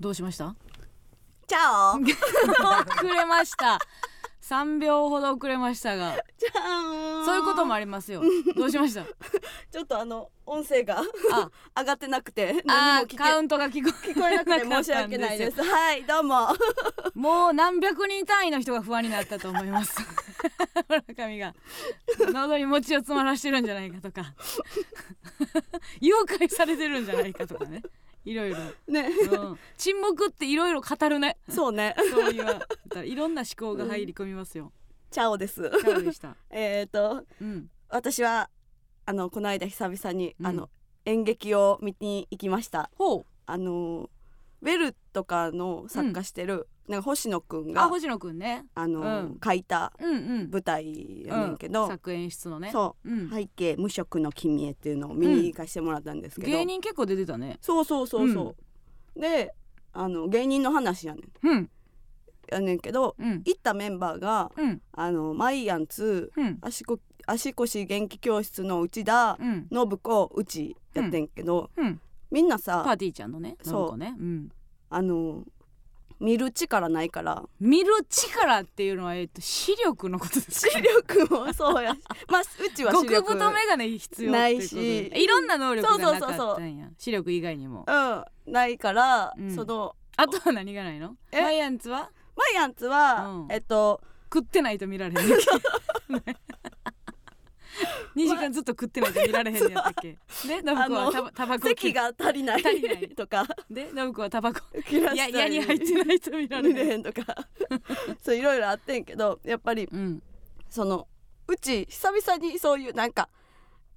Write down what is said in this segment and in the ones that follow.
どうしました？チャオ。遅れました。3秒ほど遅れましたが。そういうこともありますよ。どうしました？ちょっとあの音声があ。上がってなくてあ何も聞けカウントが聞こ聞こえなくて申し訳ないです。よはいどうも。もう何百人単位の人が不安になったと思います。村上が。喉に餅を詰まらしてるんじゃないかとか。誘拐されてるんじゃないかとかねいろいろ、ね。うん、沈黙っていろいろ語るね。そうね。そう言われたらいろんな思考が入り込みますよ、チャオです。そうでした。えっとうん。私はあのこの間久々に、うん。あの演劇を見に行きました。ほう。あのウェルとかの作家してる、なんか星野くんがあ星野くんね。あの、うん。書いたうんうん舞台やねん。けど、作演出のね、そう。ん。背景無色の君へっていうのを見に行かせてもらったんですけど、芸人結構出てたね。そうそうそうそう、であの芸人の話やねん。うん。やねんけどうん。行ったメンバーがうん。あのマイアンツうん。足こ足腰元気教室の内田うん。信子うちやってんけど、うん。みんなパさーティーちゃんのねそう。信子ね、うん、あの見る力ないから。見る力っていうのは、えっと、視力のことですか？視力もそうやし。まあうちは視極力太眼鏡必要ないし。でいろんな能力がなかったんや。視力以外にも。うん。ないから、うん。そのあとは何がないの？え？マイアンツは？マイアンツは、うん。えっと食ってないと見られへんねん 2時間ずっと食ってないと見られへんねやったっけ？で信子はタバコ席が足りない足りない。とか。で信子はタバコ。いや矢に入ってないと見られへん。とか。そういろいろあってんけどやっぱりうん。そのうち久々にそういうなんか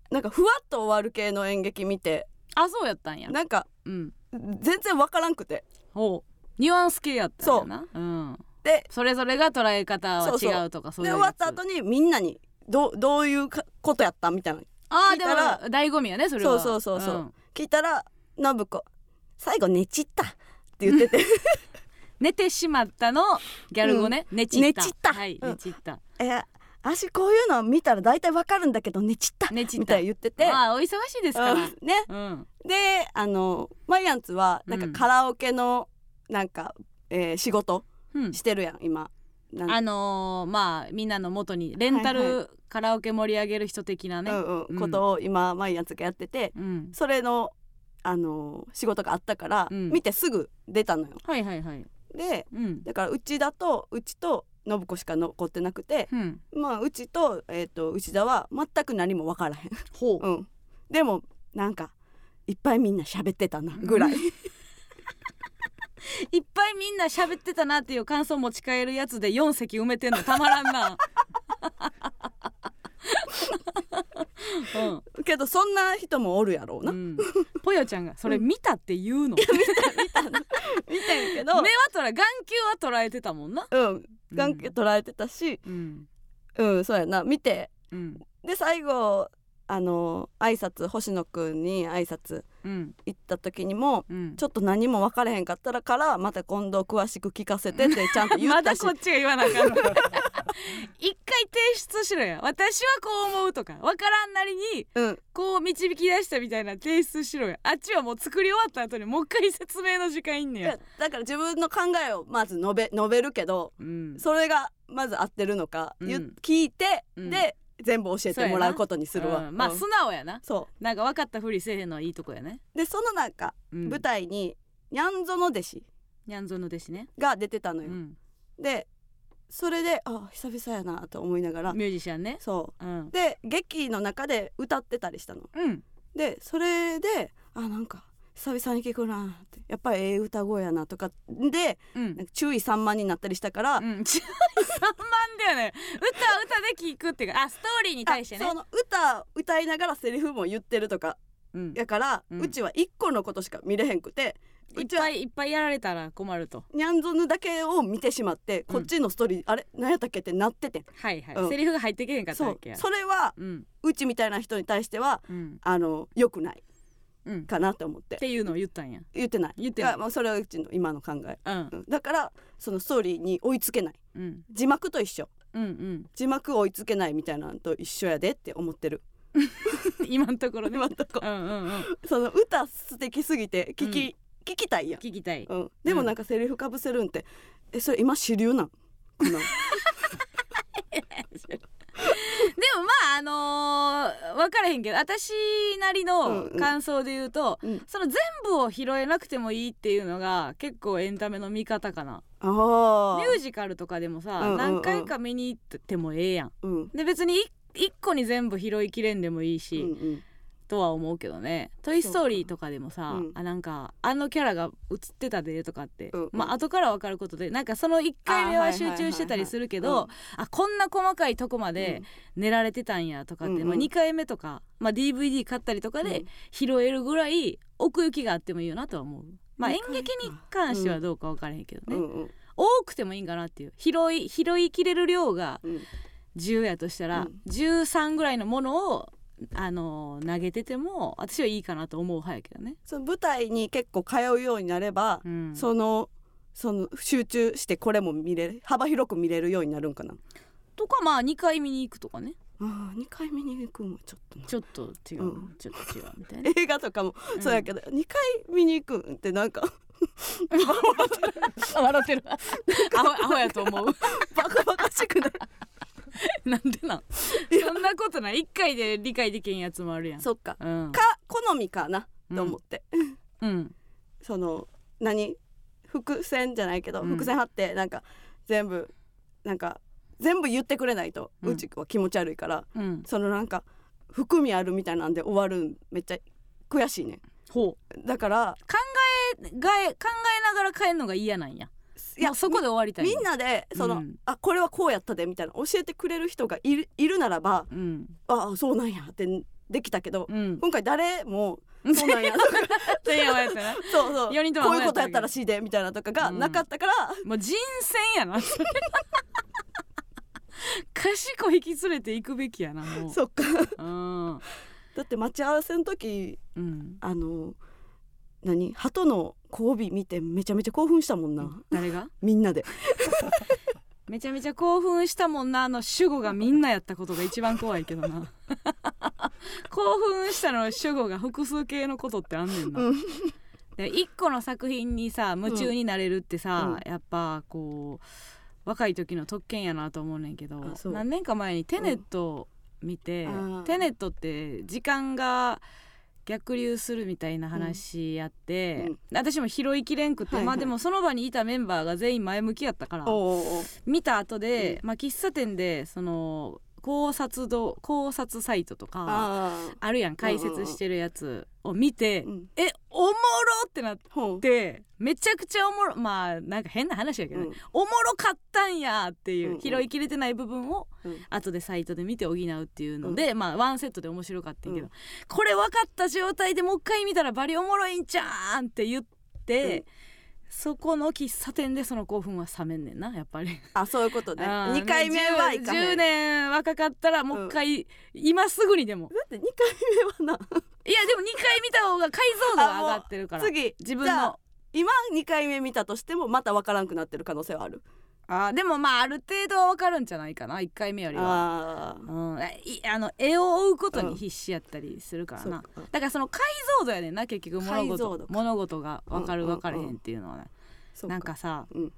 なんかふわっと終わる系の演劇見て。あそうやったんや。なんかうん。全然わからんくて。ほう。ニュアンス系やったんやな。う、ん、でそれぞれが捉え方はそうそう。違うとかそういうで終わった後にみんなにどうどういうかことやったみたいな。ああでも醍醐味やねそれは。そうそうそうそう。うん。聞いたら信子最後寝ちったって言ってて。寝てしまったのギャル語ね、寝ちった。寝ちった。はい、うん。寝ちった。こういうの見たら大体わかるんだけど寝ちった。寝ちった。みたいに言ってて、まあお忙しいですから、うん。ね。うん。であのマイアンツはなんかうん。カラオケのなんか、えー仕事うん。してるやん今あのーまあみんなの元にレンタはいルカラオケ盛り上げる人的なね、うんうんうん。ことを今マイアンツがやっててうん。それのあの仕事があったから、うん。見てすぐ出たのよ。はいはいはい。でうん。だからうちだとうちと信子しか残ってなくてうん。まあうちと,、えー、と内田は全く何も分からへん、ほう。うん、でもなんかいっぱいみんな喋ってたなぐらい いっぱいみんな喋ってたなっていう感想持ち帰るやつで4席埋めてんの。たまらんな。うん。けどそんな人もおるやろうな、うん、ぽよちゃんがそれ見た？って言うの、見てんけど。目は捉え眼球は捉えてた。もんなうん眼球捉えてた。しうんうん、そうやな見てうんで最後あの挨拶星野くんに挨拶うん。行った時にもうん。ちょっと何も分からへんかったらからまた今度詳しく聞かせてってちゃんと言まったし。だこっちが言わなあかんの。一回提出しろや私はこう思うとかわからんなりにうん。こう導き出したみたいな提出しろやあっちはもう作り終わった後にもう一回説明の時間いんねいやや、だから自分の考えをまず述べ述べるけどうん、それがまず合ってるのか、うん。ゆ聞いて、うん。で全部教えてもらうことにするわ、うん。まあうん。素直やな。そなんか分かったふりせえへんのはいいとこやね、うでそのなんかうん、舞台ににゃんぞの弟子にゃんぞの弟子ね、が出てたのよ、うん、でそれであ久々やなと思いながら。ミュージシャンね。そう。うん。で劇の中で歌ってたりしたの。うん。でそれであなんか久々に聞くなって。やっぱりええ歌声やなとか。でうん。なんか注意散漫になったりしたから、うん、3万だよね。歌歌で聞くっていうか。あストーリーに対してね。あその歌歌いながらセリフも言ってるとかうん、やから、ううんちは一個のことしか見れへんくていうっちはぱいいっぱいやられたら困ると。ニャンゾヌだけを見てしまってこっちのストーリー、あれ？何やったっけってなっててはいはい、うん。セリフが入ってけへんかったわけ？やそれはうん。うちみたいな人に対してはうん。あの良くない。うんかなって思って。っていうのを言ったんや。言ってない。言ってない。それはうちの今の考え、うん。うんだからそのストーリーに追いつけない。うん。字幕と一緒。うんうん。字幕追いつけないみたいなのと一緒やでって思ってる。今のところね。今んとこ。うんうんうん。その歌素敵すぎて聞き聞きたいやん、聞きたい。うん、でもなんかセリフかぶせるんってえそれ今主流なん？かなでもまああのー、分からへんけど私なりの感想で言うと、うん。その全部を拾えなくてもいいっていうのが結構エンタメの見方かな。あミュージカルとかでもさ、うんうんうん。何回か見に行ってもええやん。うん。で別に一一個に全部拾いきれんでもいいし、うんうんとは思うけどね「トイ・ストーリー」とかでもさ、うん。あなんかあのキャラが映ってたでとかって、うんうん。まあ後から分かることでなんかその1回目は集中してたりするけどあこんな細かいとこまで寝られてたんやとかって、うんうん。まあ、2回目とか、まあ、DVD 買ったりとかでうん。拾えるぐらい奥行きがあってもいいよなとは思う。まあ演劇に関してはどうか分からへんけどね、うんうん。多くてもいいんかなっていう。拾い拾いきれる量がうん。10やとしたら、うん。13ぐらいのものをあの投げてても私はいいかなと思う派やけどね。その舞台に結構通うようになれば、うん、そのその集中してこれも見れる幅広く見れるようになるんかな。とかまあ2回見に行くとかね。あ2回見に行くんはちょっとな。ちょっと違う、うん。ちょっと違うみたいな。映画とかもそうやけど、2回見に行くんってなんか笑ってる。アホアホやと思うバカバカしくない なんでなん？そんなことない。1回で理解できんやつもあるやん。そっか。うん。か好みかなと思って、うん。その何？伏線じゃないけど、うん。伏線張ってなんか全部なんか全部言ってくれないと、ううんちは気持ち悪いからうん。そのなんか含みあるみたいなんで終わるんめっちゃ悔しいね。ほだからう考えがえ考えながら変えるのが嫌なんやいやそこで終わりたいみんなでその、うん。あこれはこうやったでみたいな教えてくれる人がいるいるならばうん。ああそうなんやってできたけど、うん。今回誰もそうなんやとか そうそう。四人ともこういうことやったらしいでみたいなとかがうん。なかったから、もう人選やな。賢い引き連れていくべきやなもう。そっか。うん。だって待ち合わせの時うん。あの何？鳩の交尾見てめちゃめちゃ興奮したもんな、誰がみんなでめちゃめちゃ興奮したもんなあの主語がみんなやったことが一番怖いけどな興奮したの主語が複数形のことってあんねんな、うんで一個の作品にさ夢中になれるってさ、うやっぱこう若い時の特権やなと思うねんけど何年か前にテネット見て、うんテネットって時間が逆流するみたいな話やって、私も拾いきれんくて、はいはい。まあでもその場にいたメンバーが全員前向きやったから見た後で、まあ喫茶店でその考察ど考察サイトとかああるやん解説してるやつを見て、ーうん。えおもろってなってめちゃくちゃおもろまあなんか変な話やけど、ねうん。おもろかったんやっていう、うんうん。拾いきれてない部分をうん。後でサイトで見て補うっていうので、まあワンセットで面白かったけど、うん。これ分かった状態でもう一回見たらバリおもろいんちゃうんって言って、うんそこの喫茶店でその興奮は冷めんねんなやっぱり。あそういうことね。あー2回目はいかへん。10, 10年若かったらもう一回、今すぐにでも。だって2回目はな。いやでも2回見た方が解像度が上がってるから。次。自分の。今2回目見たとしてもまた分からんくなってる可能性はあるあーでもまあある程度は分かるんじゃないかな1回目よりは。あうん、いあの絵を追うことに必死やったりするからな、だからその解像度やねんな結局物事物事が分かるうんうんうん分からへんっていうのはね、そっなんかさうん。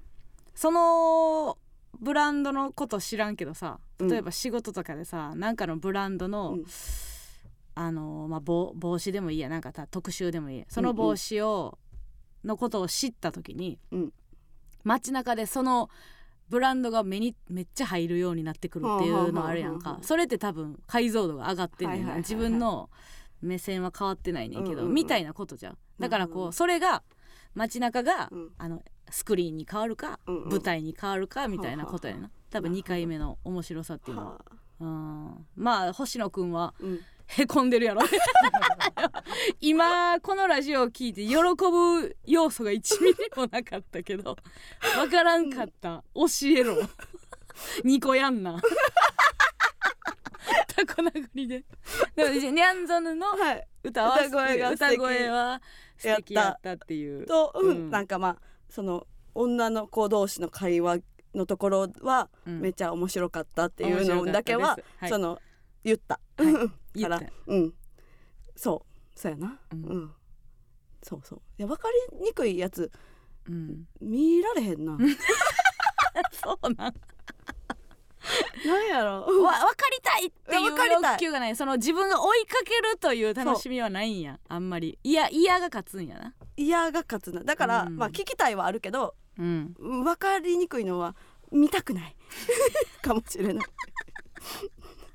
そのブランドのこと知らんけどさうん。例えば仕事とかでさ、なんかのブランドの、うん。あのまあ、帽帽子でもいいやなんかた特集でもいいや。その帽子を、のことを知った時に、うん。街中でそのブランドが目にめっちゃ入るようになってくるっていうのあるやんか。それって多分解像度が上がってんねん自分の目線は変わってないねんけど、うんうんうん。みたいなことじゃん。だからこうそれが街中が、うん。あのスクリーンに変わるか、うんうん。舞台に変わるかみたいなことやな。多分はあはあ2回目の面白さっていうのは。はあ。うん。まあ星野くんはうんへこんでるやろ。今このラジオを聞いて喜ぶ要素が1ミリもなかったけどわからんかった。教えろ。2個やんな。タコ殴りで。ニャンゾヌのはい歌は歌声が歌声は素敵やったっていう。と、うん。うん。なんかまあその女の子同士の会話のところはうん。めっちゃ面白かったっていうのだけは、面白かったです。はい。その言った、はいから。うん。そう。そうやな。うん。うん。そうそう。いや分かりにくいやつうん。見られへんな。そうなん。なんやろ。わ分かりたいっていう欲求がない。その自分が追いかけるという楽しみはないんや。あんまり。いや嫌が勝つんやな。嫌が勝つな。だから、うん。まあ聞きたいはあるけどうん。分かりにくいのは見たくない。かもしれない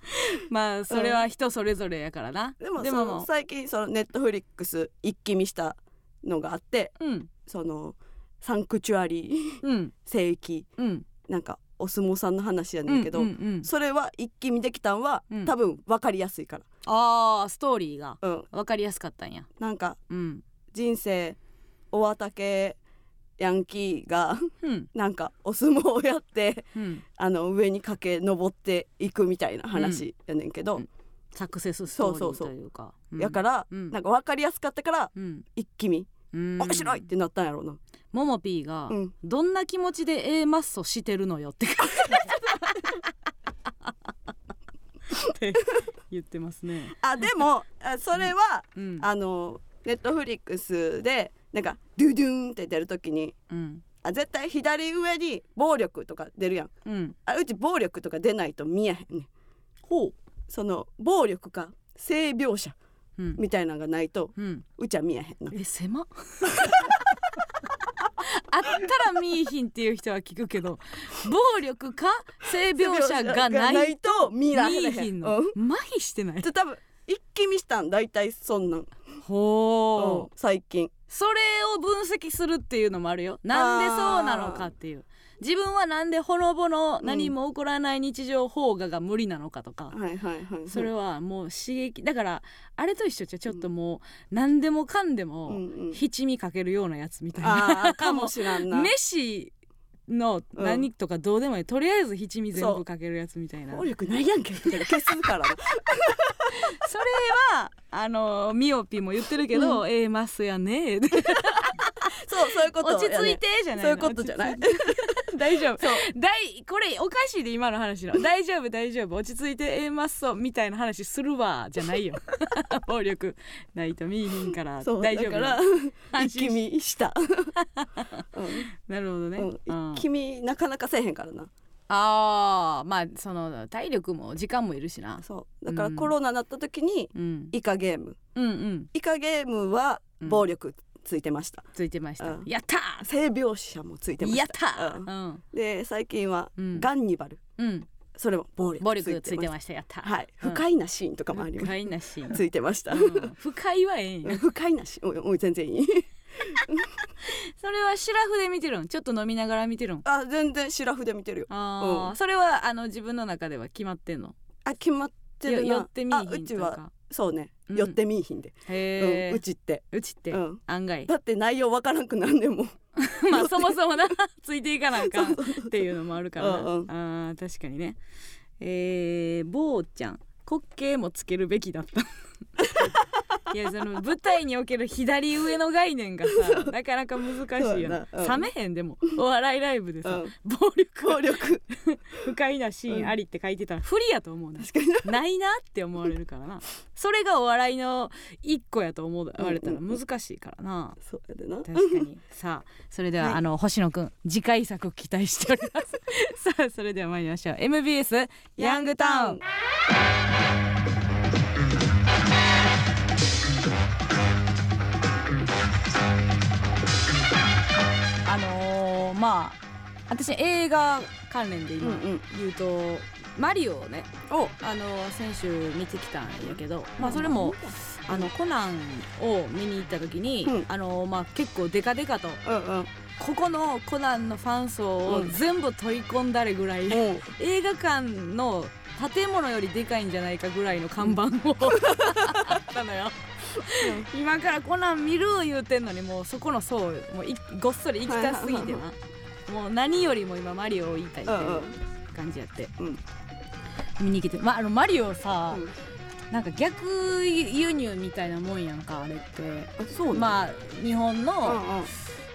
まあそれは人それぞれやからな、でもでも最近そのネットフリックス一気見したのがあってうん。そのサンクチュアリーうん。聖域。うん。なんかお相撲さんの話やねんけど、うんうんうんそれは一気見できたんは、うん。多分分かりやすいかあーストーリーが。らうん。分かりやすかったんや。なんかうん。人生大畑ヤンキーがうん。なんかお相撲をやってうん。あの上に駆け上っていくみたいな話やねんけど、うん。サクセスストーリーそうそうそうというかやから、うん。なんか分かりやすかったからうん。一気見。うん。面白いってなったんやろうな、ももぴーが、うん。どんな気持ちで A マッソしてるのよってって言ってますね。あでもあそれは、うん、あのネットフリックスでなんかドゥドゥンって出るときにうん、あ絶対左上に暴力とか出るやん。うん、あうち暴力とか出ないと見えへんねん。ほう、その暴力か性描写うん、みたいなのがないとうん、うちは見えへんなえ狭っ。あったら見いひんっていう人は聞くけど暴力か性描写がないと見られへん。の、うん。麻痺してない？で多分一気見したん大体そんなん、ほう。うん最近それを分析するっていうのもあるよ。なんでそうなのかっていう。自分はなんでほのぼの何も起こらない日常邦画が無理なのかとか、はいはいはいそれはもう刺激。だからあれと一緒。じゃちょっともう何でもかんでうんもうん。七味かけるようなやつみたいな、あーかもしらんな。飯の何とかどうでもいい、とりあえず七味全部かけるやつみたいな。暴力ないやんけ。みたいな消すからな それはあのミオピも言ってるけど、ええマスやね そうそういうこと落ち着いてじゃないそういうことじゃない大丈夫。そう。大これおかしいで今の話の。大丈夫大丈夫。落ち着いてええマッソみたいな話するわ。じゃないよ。暴力ないと見いひんから。そう大丈夫だから安一気心し見した、なるほどね、うんうん。うん、一気見なかなかせえへんからな。あーまあその体力も時間もいるしな、そう。だからうん。コロナなった時にうん、イカゲーム。うんうん。イカゲームは暴力ついてました、ついてました、うん。やった性描写もついてーましやったたうん。うん。で最近はうん。ガンニバル、うん。それも暴力ついてまました。やったはい、うん。不快なシーンとかもあります。不快なシーン。ついてました、うん。不快はええ不快なシーン。もうもう全然いい。それはシラフで見てるん？ちょっと飲みながら見てるん？あ全然シラフで見てるよ。あー、うん。それはあの自分の中では決まってんの？あ決まってるな。あひうんちはそうね、うん。寄ってみいひんで、うん、うちって。うちって、うん。案外。だって内容わからんくなんでも まあそもそもな。ついていかなあか。んっていうのもあるからな。うんうん。あー確かにね。えー、坊ちゃん。滑稽もつけるべきだった いやその舞台における左上の概念がさなかなか難しいよなそうん。冷めへんでもお笑いライブでさ、うん。暴力。暴力。不快なシーンありって書いてたら不利やと思うね確かに。なないなって思われるからな。それがお笑いの一個やと思われたら難しいからな、そうやでな。確かに。さあそれでは、はい。あの星野くん次回作期待しております。さあそれでは参りましょう。MBS ヤングタウンまあ私映画関連で今うんうん。言うと、マリオをねお。あの先週見てきたんやけど、まあそれもあのコナンを見に行った時に、うん。あのまあ結構デカデカとうんうん。ここのコナンのファン層をうん。全部取り込んだれぐらい、もう映画館の建物よりでかいんじゃないかぐらいの看板をあったのよ。今からコナン見る言うてんのにもうそこの層もういごっそり行きたすぎてなもう何よりも今マリオを言いたいっていう感じやって、うん。見に来て、まあ、あのマリオさ、うん。なんか逆輸入みたいなもんやんかあれって。あそうまあ日本うんの、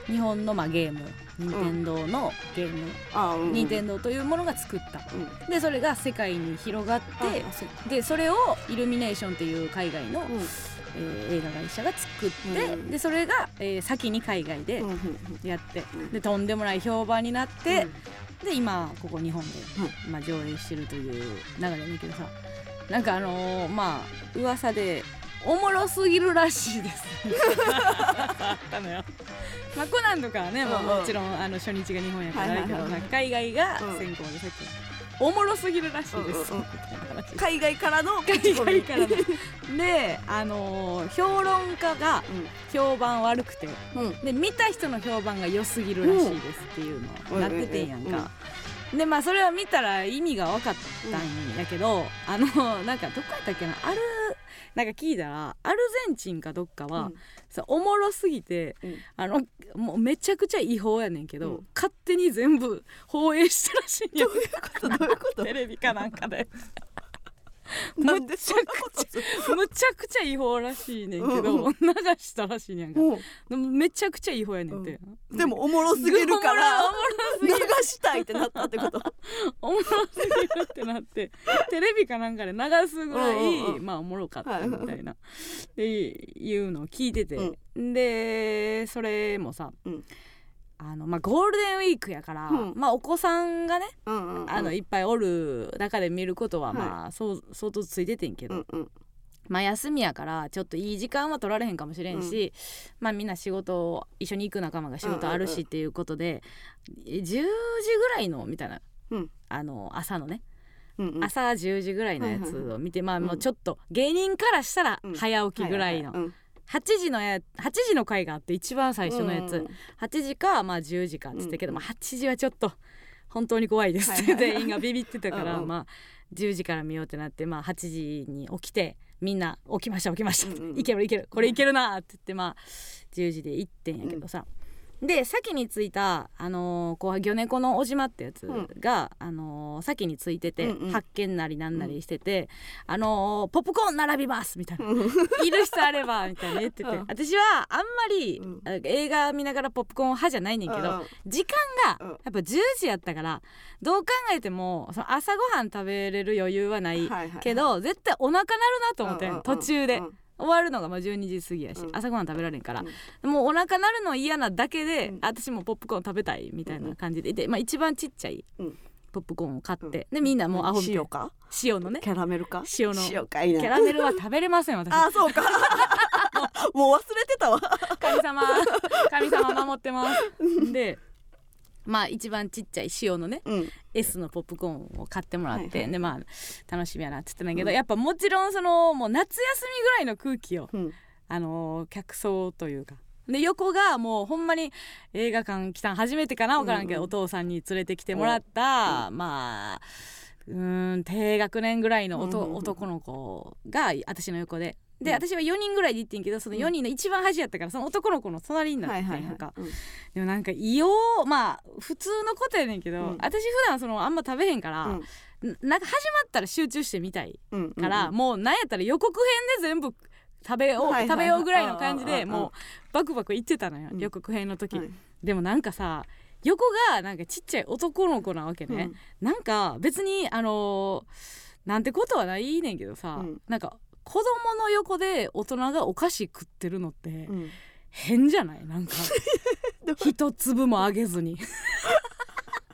うん。日本のまあゲーム任天堂のゲーム、あうん任天堂というものが作った。うん。でそれが世界に広がってでそれをイルミネーションっていう海外のうん。えー映画会社が作って、うんでそれが、えー先に海外でやって、うん。でとんでもない評判になって、で今ここ日本で、うまあ、上映してるという流れだけどさなんかあのーまあ噂でおもろすぎるらしいです。まあコナンとかはね、もううんうん。もちろんあの初日が日本やからけど、海外がうん先行でさっきおもろすぎるらしいです、うんうん海外からの海外からの。う であのー評論家が評判悪くてんうん。で見た人の評判が良すぎるらしいですっていうのうんなっててんやんか。でまあそれは見たら意味が分かったんやけど、あのなんかどこやったっけな？あるなんか聞いたらアルゼンチンかどっかは、そうおもろすぎてうん。あのもうめちゃくちゃ違法やねんけど、うん。勝手に全部放映したらしいんや。どういうこと？どういうこと？テレビかなんかで なんでそんなことする？むちゃくちゃ違法らしいねんけど、うん 流したらしいねんかもでもめちゃくちゃ違法やねんて、うでもおもろすぎるからおもろす流したいってなったってこと？おもろすぎるってなってテレビかなんかで流すぐらい、うんうんうん。まあおもろかったみたいな。っていうのを聞いてて、でそれもさ、うんあのまあ、ゴールデンウィークやから、うん。まあ、お子さんがねうんうんうん。あのいっぱいおる中で見ることははい。まあ、そう相当ついててんけど、うんうん。まあ休みやからちょっといい時間は取られへんかもしれんし、まあみんな仕事を一緒に行く仲間が仕事あるうんうんうんしっていうことで、10時ぐらいのみたいな、うん。あの朝のね、うんうん。朝10時ぐらいのやつを見て、まあもうちょっと芸人からしたらうん。早起きぐらいの、ははは8時のや8時の回があって一番最初のやつ、うん。8時かまあ10時かっつってけど、うん。まあ、8時はちょっと本当に怖いです。ってはいはいはい。全員がビビってたから、うんうん。まあ10時から見ようってなって、まあ、8時に起きてみんな起きました起きました、うんうんいけるいけるこれいけるなって言ってまあ10時で行ってんやけどさ、で先に着いた、あのーこう魚猫の小島ってやつが、あのー先に着いてて、うんうん。発見なりなんなりしてて、あのーポップコーン並びますみたいな。うん。いる人あればみたいな言ってて、うん。私はあんまり、映画見ながらポップコーン派じゃないねんけど、うん時間うん。がやっぱ10時やったからどう考えてもその朝ごはん食べれる余裕はないはいはいけど絶対お腹なるなと思ってうんうんうん。途中で。うん終わるのがまあ12時過ぎやしうん。朝ごはん食べられんからうん。もうお腹なるの嫌なだけでうん。私もポップコーン食べたいみたいな感じででまあ一番ちっちゃいうん。ポップコーンを買ってでみんなもうアホみたいな。塩か？塩のね。キャラメルか？塩の。塩かいな。キャラメルは食べれません私。あそうか。もう忘れてたわ。神様神様守ってます。でまあ一番ちっちゃい塩のねうん。S のポップコーンを買ってもらって、はいはい。でまあ楽しみやなって言ってたんだけど、うん。やっぱもちろんそのもう夏休みぐらいの空気をうん。あのー客層というか。で横がもうほんまに映画館来たん初めてかな分からんけど、うんうんお父さんに連れてきてもらった、まあうーん低学年ぐらいのうん。男の子が私の横で。でうん。私は4人ぐらいで行ってんけどその4人の一番端やったからその男の子の隣になって。んやんか、うん。でもなんか異様まあ普通のことやねんけど、うん。私普段そのあんま食べへんから、うん。んなんか始まったら集中してみたいうんから、うん。もうなんやったら予告編で全部食べよう、食べようぐらいの感じでもうバクバクいってたのよ、うん。予告編の時、はい。でもなんかさ横がなんかちっちゃい男の子なわけね、なんか別にあのーなんてことはないねんけどさ、うん。なんか子供の横で大人がお菓子食ってるのって変じゃない？なんか 一粒もあげずに。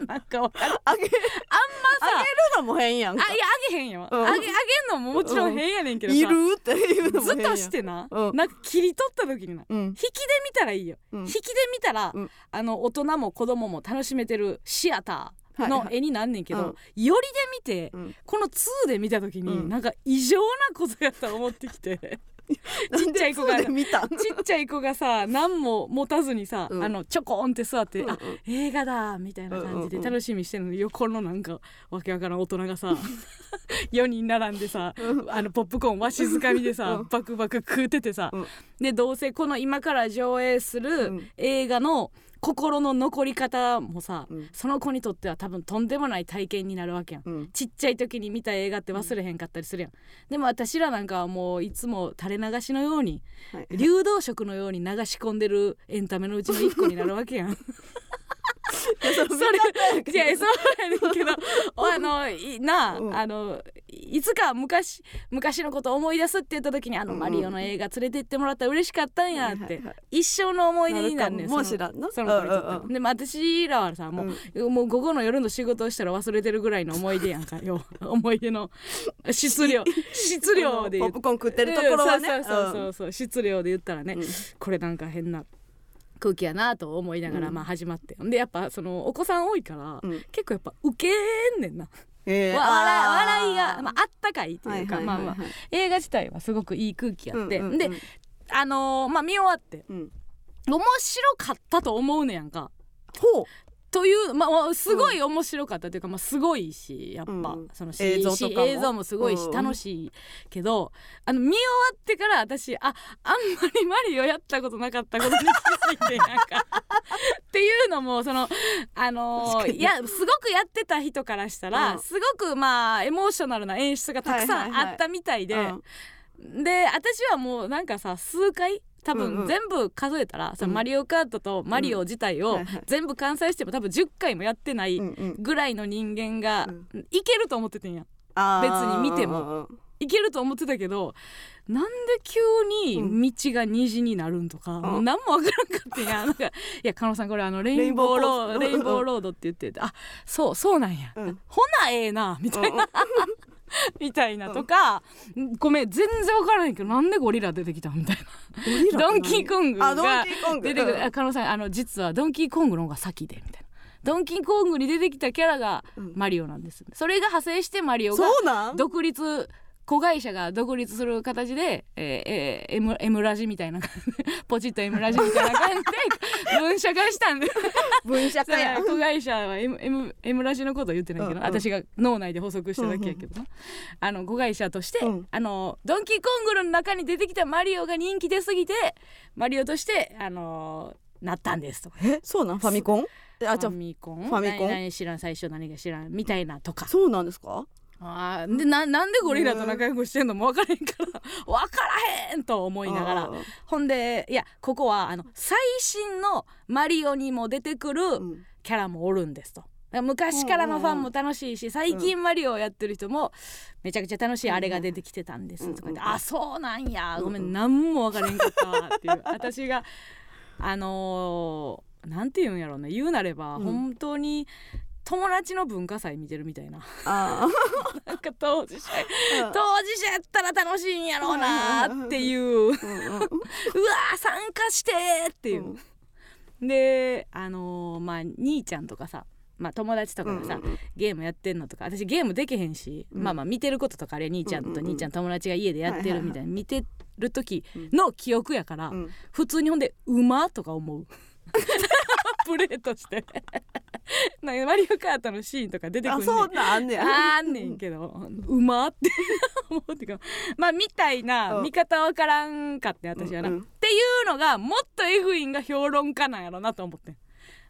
なんかあげあげる。あんまさのも変やんか。あいやあげへんよ、うん。あげあげんのももちろん変やねんけどさ、いるっていうずっとしてな、うん。なんか切り取った時にな。うん。引きで見たらいいよ、うん。引きで見たら、うん。あの大人も子供も楽しめてるシアターのはいはい。絵になんねんけど、うん。よりで見て、うん。この2で見た時に、うん。なんか異常なことやと思ってきて。ちっちゃい子がちっちゃい子がさ何も持たずにさ、うん。あのちょこんって座って、うんうん。あ映画だみたいな感じでうんうんうん。楽しみにしてるのに横のなんかわけわからん大人がさ 4人並んでさうん。あのポップコーンわしづかみでさ、うん。バクバク食うててさ、うん。でどうせこの今から上映すうるん。映画の心の残り方もさ、うん。その子にとっては多分とんでもない体験になるわけやん。うん。ちっちゃい時に見た映画って忘れへんかったりするやん、でも私らなんかはもういつも垂れ流しのようにはい。流動食のように流し込んでるエンタメのうちの一個になるわけやん。それいやそうやねんけど。あのいなあ、うん。あのいいつか昔昔のことを思い出すって言った時にあのうんマリオの映画連れて行ってもらったら嬉しかったんやって、一生の思い出になるねんもそのしらんなその子にとって。はうんうんうんでも私らはさもう,、もう午後の夜の仕事をしたら忘れてるぐらいの思い出やんか よ思い出の質量。質量でポップコーン食ってるところはね。うんそうそうそうそう質量で言ったらね、うん。これなんか変な空気やなと思いながらうん。まあ始まって、でやっぱそのお子さん多いから、うん。結構やっぱウケんねんな、えーわ笑いが、まあ、あったかいっていうか、映画自体はすごくいい空気やって、であのーまあ見終わってうん。面白かったと思うねやんか。ほうというまあすごい面白かったというか、まあ、すごいしやっぱ、うん。そのし映像とかも。し映像もすごいしうん楽しいけど、あの見終わってから私ああんまりマリオやったことなかったことに気づいてなんか っていうのもそのあのいやすごくやってた人からしたら、うん。すごくまあエモーショナルな演出がたくさんあったみたいで、うん。で私はもうなんかさ数回多うんうん。分全部数えたら、そのマリオカートとマリオ自体を全部完済しても多分10回もやってないうんうん。ぐらいの人間がういけると思っててんや。別に見ても。うんうんいけると思ってたけどなんで急に道が虹になるんとか、もう何もわからんかったんや。なんかいや加納さんこれあのレインボーロード。レインボーロードって言っててあそうそうなんや、うん。ほなええなみたいな、うんうん みたいなとか、ごめん全然わからないけどなんでゴリラ出てきたみたいな。ドンキーコングあドンがキーコング。出てくる。うん。あ加納さんあの実はドンキーコングの方が先でみたいな。ドンキーコングに出てきたキャラがうん。マリオなんです、それが派生してマリオが独立子会社が独立する形で、えーえー、M, M ラジみたいな ポチッと M ラジみたいな感じで 分社化したんで 分社化や。子会社は M, M, M ラジのことを言ってないけど、うんうん。私が脳内で補足しただけやけどな、あの子会社として、うん。あのドンキーコングの中に出てきたマリオが人気出すぎてマリオとしてあのなったんですと。かえそうなん？ファミコン？えあじゃファミコン？ファミコン？何々知らん最初何が知らんみたいなとか。そうなんですか？あーでななんでゴリラと仲良くしてんのも分からへんから分からへんと思いながら。ほんでいやここはあの最新のマリオにも出てくるうん。キャラもおるんですと。昔からのファンも楽しいし最近マリオをやってる人もめちゃくちゃ楽しいあれが出てきてたんですとか言ってあそうなんや。ごめうん何も分からへんかったわっていう。私があのーなんて言うんやろうね。言うなればうん。本当に友達の文化祭見てるみたいな。あ なんか当事者ー当事者やったら楽しいんやろうなっていう。う わ参加してっていう、であのーまあ兄ちゃんとかさまあ友達とかがさ、うんうんゲームやってんのとか私ゲームできへんし、うん。まあまあ見てることとかあれ兄ちゃんとうんうんうん。兄ちゃん友達が家でやってるみたいな見てる時の記憶やから、うん。普通にほんで「馬」とか思う プレーとして。なんかマリオカートのシーンとか出てくるあそうなんあんねやあんねんけど。馬って。思うってか。まあみたいなうん。見方わからんかって私はな、うんうん。っていうのがもっとエグいんが評論家なんやろなと思ってん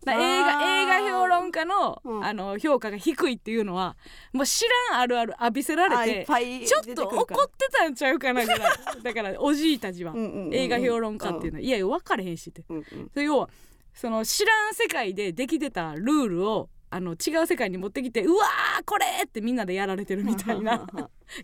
だ映画映画評論家の,、うん。あの評価が低いっていうのはもう知らんあるある浴びせられってちょっと怒ってたんちゃうかなぐらい。だからおじいたちは、映画評論家っていうの。は、いやいや分かれへんしって。それ要はその知らん世界でできてたルールをあの違う世界に持ってきてうわーこれってみんなでやられてるみたいな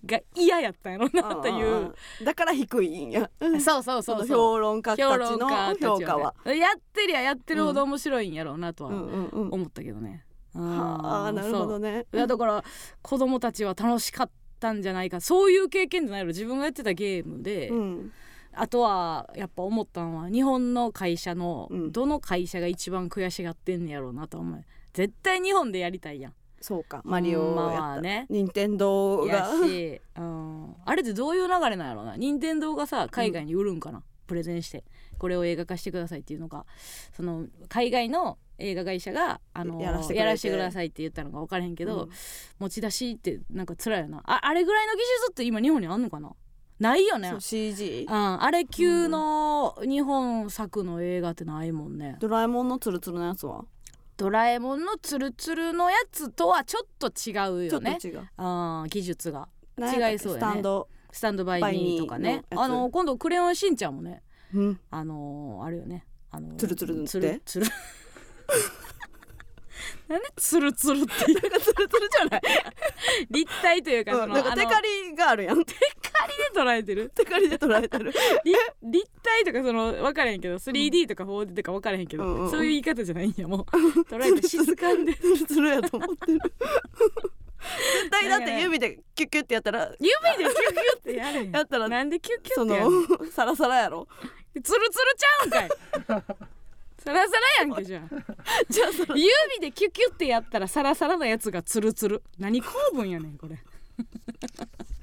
が嫌やったんやろなという。だから低いんや。そうそうそうそう。評論家たち評論の評価は。ねやってりゃやってるほど面白いんやろうなとはうんうんうん。思ったけどね。はあなるほどね。ねいやだから子供たちは楽しかったんじゃないか。そういう経験じゃないの。自分がやってたゲームで、うん。あとはやっぱ思ったのは日本の会社のうん。どの会社が一番悔しがってんねやろうなと思う絶対日本でやりたいやん。そうかマリオやったはね。任天堂やが。し、うん、あれってどういう流れなんやろうな任天堂がさ海外に売るんかな、プレゼンして。これを映画化してくださいっていうのがその海外の映画会社があのやらせてくれて。やらせてくださいって言ったのか分からへんけど、うん。持ち出しってなんか辛いよな。ああれぐらいの技術って今日本にあんのかな？ないよね。CG うん、あれ級の日本作の映画ってないもんね、ドラえもんのツルツルのやつは？ドラえもんのツルツルのやつとはちょっと違うよね。っと違う。あー技術が。違いそうやね。スタンド。スタンドバイミーとかね。あの今度クレヨンしんちゃんもね。うん。あのーあれよね。あのーツルツル塗って？ツルツル なんでツルツルっていうなんかツルツルじゃない、立体というかその、うん、なんかテカリがあるやん。テ で捉えてる？テカリで捉えてる。立立体とかその分からへんけど 3D とか 4D とか分からへんけど、うん。うんそういう言い方じゃないんやもう。捉えて静かんで。ツルツルやと思ってる。絶対だって指でキュッキュッってやったら指でキュッキュッってやれやったらなんでキュッキュそッてやるの？サラサラやろ。ツルツルちゃうんかい。サラサラやんけじゃあ。じゃあその指でキュッキュッてやったらサラサラなやつがツルツル。何構文やねんこれ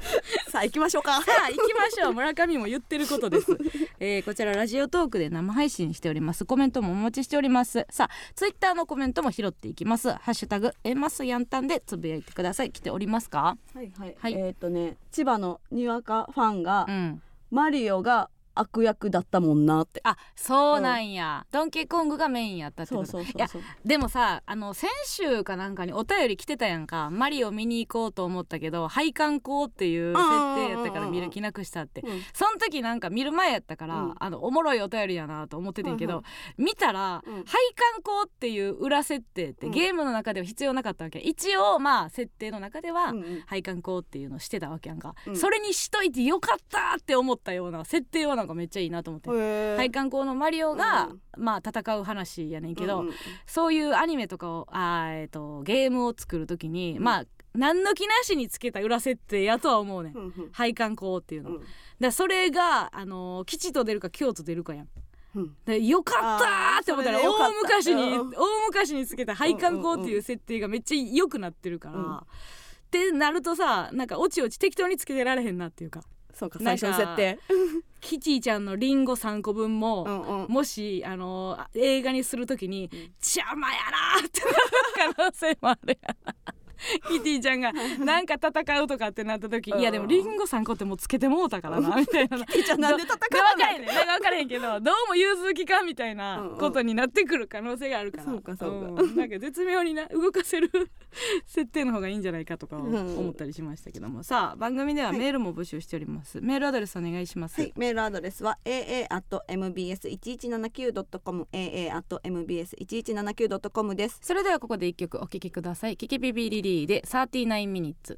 さあ行きましょうか。さあ行きましょう。村上も言ってることです、えーこちらラジオトークで生配信しております。コメントもお待ちしております。さあツイッターのコメントも拾っていきます。ハッシュタグエマスヤンタンでつぶやいてください。来ておりますか？はいはい、はい。えっ、とね千葉のにわかファンが、うん。マリオが悪役だったもんなって。あそうなんや、ドンキーコングがメインやったってこそうといやそうそう。そうでもさあの先週かなんかにお便り来てたやんか。マリオ見に行こうと思ったけど配管工っていう設定やったから見る気なくしたって。うん。その時なんか見る前やったから、うん。あのおもろいお便りやなと思っててんけど、はい見たら、うん。配管工っていう裏設定ってうん。ゲームの中では必要なかったわけ。一応まあ設定の中では、うんうん。配管工っていうのをしてたわけやんか、うん。それにしといてよかったって思ったような設定はなんかめっちゃいいなと思って。配管工のマリオが、うん。まあ戦う話やねんけど、うんうんそういうアニメとかをあー、えー、とゲームを作る時に、うん。まあ何の気なしにつけた裏設定やとは思うねん、うんうん配管工っていうの、うん。だそれが、あのー吉と出るか京と出るかやん。うん。でよかったーって思ったら大昔に、うん大昔につけた配管工っていう設定がめっちゃ良くなってるから、うんってなるとさなんかおちおち適当につけてられへんなっていうかそうか最初の設定。キティちゃんのリンゴ3個分も、うんうん。もし、あのー映画にするときに、うん。邪魔やなーってなる可能性もあるやな キティちゃんがなんか戦うとかってなった時うん。いやでもリンゴ3個ってもうつけてもうたからなみたいな。じゃあなんで戦でわない。分からへんけどどうも融通きかんみたいなことになってくる可能性があるから、そうかそうか。ん。なんか絶妙にな動かせる設定の方がいいんじゃないかとかうん。思ったりしましたけども、さあ番組ではメールも募集しております、メールアドレスお願いします、はい、メールアドレスは aa.mbs1179.com aa.mbs1179.com です。それではここで一曲お聴きください。キキビビリリーで39ミニッツ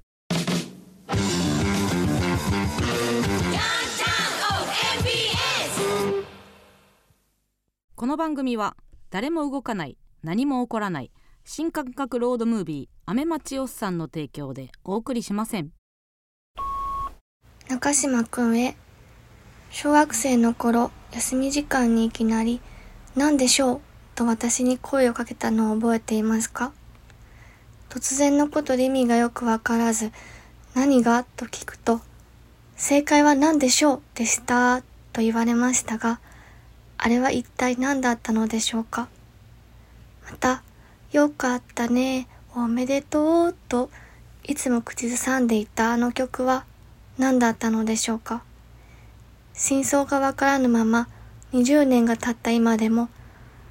この番組は誰も動かない何も起こらない新感覚ロードムービー雨待ちおっさんの提供でお送りしません中島くんへ小学生の頃休み時間にいきなり「何でしょう?」と私に声をかけたのを覚えていますか？突然のことで意味がよくわからず「何が?」と聞くと「正解は何でしょう?」でしたと言われましたがあれは一体何だったのでしょうか？また「よかったねおめでとう」といつも口ずさんでいたあの曲は何だったのでしょうか？真相がわからぬまま20年が経った今でも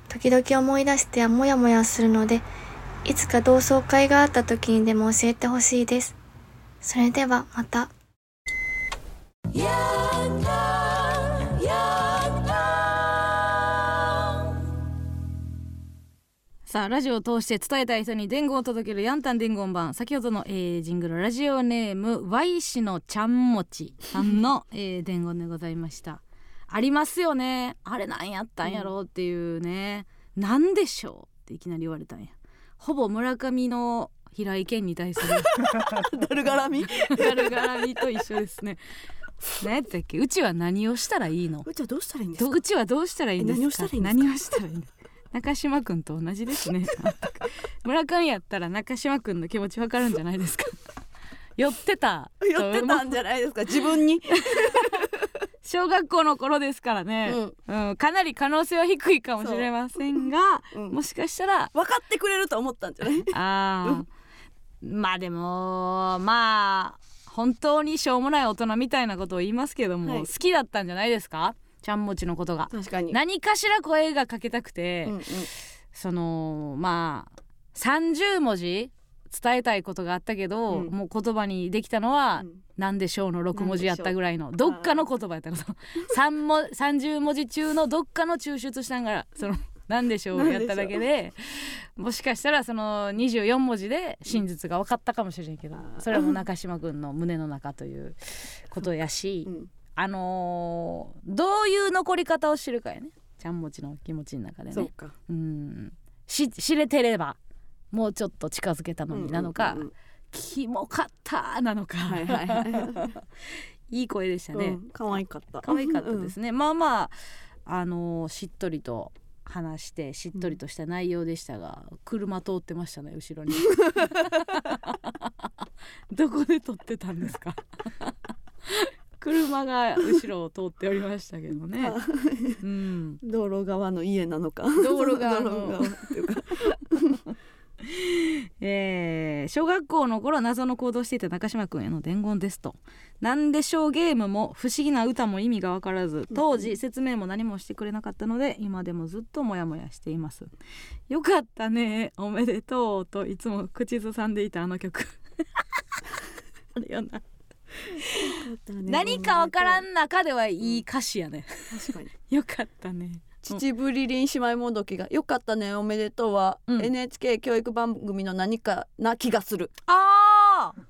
時々思い出してはモヤモヤするのでいつか同窓会があった時にでも教えてほしいです。それではまた。さあラジオを通して伝えたい人に伝言を届けるヤンタン伝言版。先ほどの、えージングルラジオネーム Y 氏のちゃんもちさんの、えー伝言でございました。ありますよね。あれなんやったんやろうっていうね、なんでしょうっていきなり言われたんやほぼ村上の平井堅に対するダル絡み？ガルガラミと一緒ですね。何やったっけ？うちは何をしたらいいの？うちはどうしたらいいんですか？どうちはどうしたらいいんですか？え何をしたらいいんですか？何をしたらいいんですか？中島くんと同じですね。村上やったら中島くんの気持ちわかるんじゃないですか？寄ってた寄ってたんじゃないですか？自分に、小学校の頃ですからね、うん。かなり可能性は低いかもしれませんが、う。ん。もしかしたら。分かってくれると思ったんじゃない？あー。まあでもまあ本当にしょうもない大人みたいなことを言いますけども、はい。好きだったんじゃないですか？ちゃんもちのことが。確かに。何かしら声がかけたくて、うんうん。そのまあ30文字伝えたいことがあったけど、うん。もう言葉にできたのはうん「なんでしょう」の？6文字やったぐらいの。う。どっかの言葉やったの？その3も30文字中のどっかの抽出したんがそのなんでしょう。やっただけでもしかしたらその24文字で真実が分かったかもしれんけどそれはもう中島君の胸の中ということやし、うん。あのーどういう残り方を知るかやね。ちゃんもちの気持ちの中でね。そうん。し知れてればもうちょっと近づけたのになのか、うんうんうんキモかったなのか、はいはいはい。いい声でしたね、うん可愛かった。可愛かったですね、まあまああのーしっとりと話してしっとりとした内容でしたが、車通ってましたね後ろに。どこで撮ってたんですか？車が後ろを通っておりましたけどね、うん、道路側の家なのか。道路側の。道路側っていうか えー小学校の頃謎の行動をしていた中島君への伝言ですと「なんでしょうゲーム」も不思議な歌も意味が分からず当時説明も何もしてくれなかったので今でもずっとモヤモヤしています。よかったねおめでとうといつも口ずさんでいたあの曲。あれよな何か分からん中ではいい歌詞やね。確かに。よかったね秩父リリン姉妹もどきがよかったねおめでとうは、うん。NHK 教育番組の何かな気がする。あー。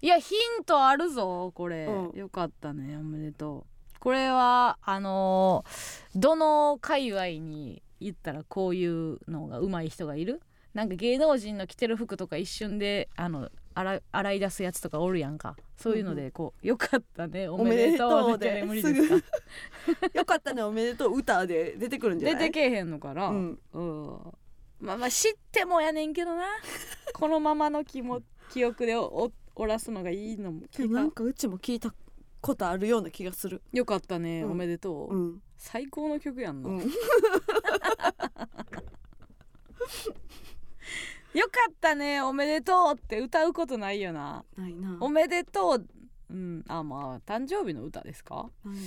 いやヒントあるぞ。これ、うん。よかったねおめでとう。これはあのーどの界隈に言ったらこういうのが上手い人がいる？なんか芸能人の着てる服とか一瞬であの洗い洗い出すやつとかおるやんか。そういうのでこう「よかったね。おめでとう」でとうでだけで無理ですか？よかったね。おめでとう歌で出てくるんじゃない？出てけえへんのかな、うん。うん。まあまあ知ってもやねんけどな。このままの気も記憶でおおおらすのがいいのもでもなんかうちも聞いたことあるような気がする。よかったね、うん。おめでとう、うん。最高の曲やんな、うん よかったねおめでとうって歌うことないよな。ないな。おめでとう。うん。あまあ誕生日の歌ですか？なんや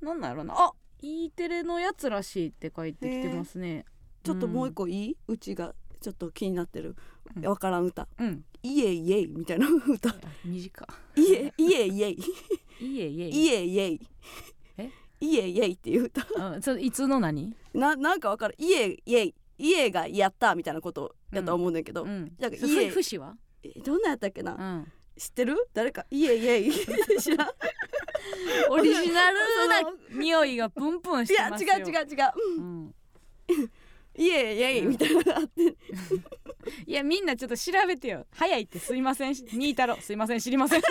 ろなんなんやろな。あ E テレのやつらしいって書いてきてますね。ちょっともう一個いい、うちがちょっと気になってる。うん。わからん歌。うん「イエイエイ」みたいな歌。あ短「イエイエイイエイ」いえいえ「イ。エイエイ」え？イエイエイっていう歌。うんそれいつの何？ななんかわかる「イエイエイ」家がやったみたいなことやと思うねんけど、うん。なんかふ家ふしは？えどんなやったっけな、うん。知ってる？誰か「イエイエイ」知らん。オリジナルな匂いがプンプンいやしてますよ。違う違う違う。うん「イエイエイ」みたいなのがあって。いやみんなちょっと調べてよ。早いってすいません。新太郎すいません。知りません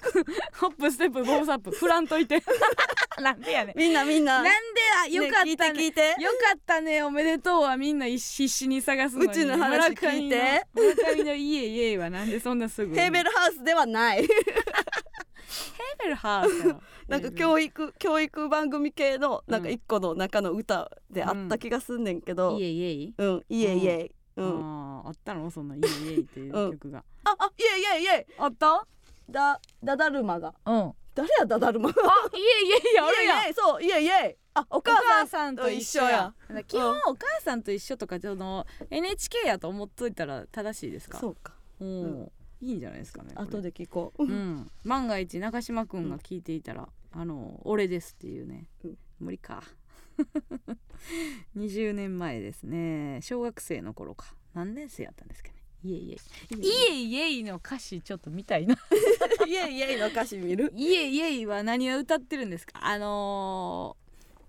ホップステップボブサップ振らんといて。なんでやねん。みんなみんな。なんであよかったね。ね聞いて聞いて。よかったね。おめでとうはみんな必死に探すのに。うちの話聞いて。村上の家家はなんでそんなすぐヘーベルハウスではない。ヘーベルハウス なんか教育教育番組系のなんかうん一個の中の歌であった気がすんねんけど、家家うん、イエイエイ、うん、あーあったの？その家家っていう曲が。ああイエイエイイエイあった？だダダルマが。うん。誰やダダルマあ家家あるやんイエイエイそうイエイイエイあおお母母ささんと一緒や。や基本お母さんと一緒とかその NHK やと思っといたら正しいですか？そうか。おーいいんじゃないですかね後で聞こう、うん。万が一中島くんが聞いていたら「あの俺です」っていうね、うん。無理か。20年前ですね。小学生の頃か。何年生やったんですかね？いえいえ。いえいえいの歌詞ちょっと見たいな。イエイイエイの歌詞見る？いえいえは何を歌ってるんですか？あの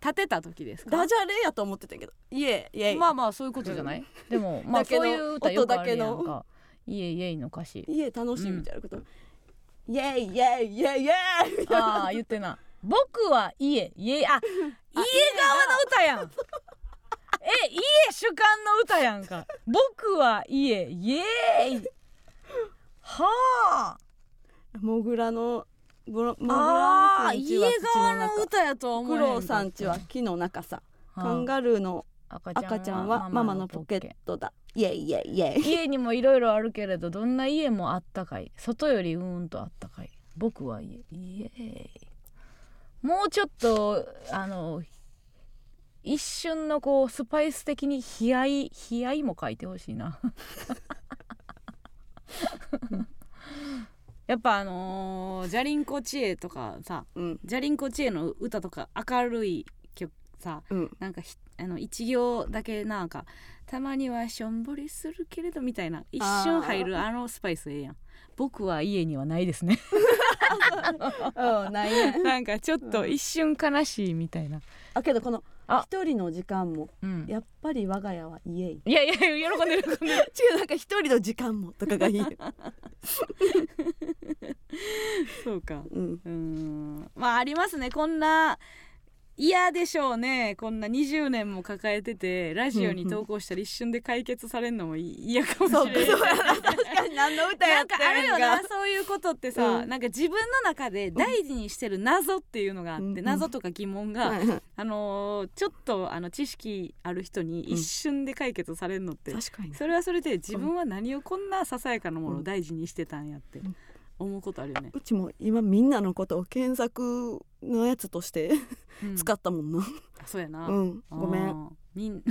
ー、立てた時ですか？ダジャレやと思ってたけど。イエイイエイ、まあまあそういうことじゃない、でもまあそういう歌よくあるやんか。イエイエイの歌詞。イエイ楽しいみたいなこと、イエイイエイイエイイエイああ言ってな。僕は家家あ 家側の歌やん え家主観の歌やんか。僕は家イエーイ。はあ。モグラのモモグラくんちは家側の中歌やとは思フえへんかったクロウさんちは木の中さ。はあ。カンガルーの赤赤ちゃんはママのポケットだ。イエイイエイイエイ。家にもいろいろあるけれどどんな家もあったかい。外よりうーんとあったかい。僕は家イエーイ。もうちょっとあの一瞬のこうスパイス的に悲哀悲哀も書いてほしいな。やっぱあのー、ジャリンコ知恵とかさうん。ジャリンコ知恵の歌とか明るい曲さうん。なんかひあの一行だけなんかたまにはしょんぼりするけれどみたいな一瞬入るあのスパイスええやん。僕は家にはないですね。うんなんかちょっと一瞬悲しいみたいな、あけどこのあ一人の時間もうん、やっぱり我が家は家い。いやいや喜んでる喜んでる。違う なんか一人の時間もとかがいい。そうか。うん。うーん。まあありますね。こんな嫌でしょうね。こんな20年も抱えててラジオに投稿したら一瞬で解決されるのも嫌かもしれない確かに。何の歌やってか。あるよなそういうことってさ、うん。なんか自分の中で大事にしてる謎っていうのがあって、うん謎とか疑問が、はいはい。あのーちょっとあの知識ある人に一瞬で解決されるのって、確かに。それはそれで自分は何をこんなささやかなものを大事にしてたんやってうん思うことあるよね。うちも今みんなのことを検索のやつとしてうん。使ったもんな。あそうやな、うん。ごめん。みん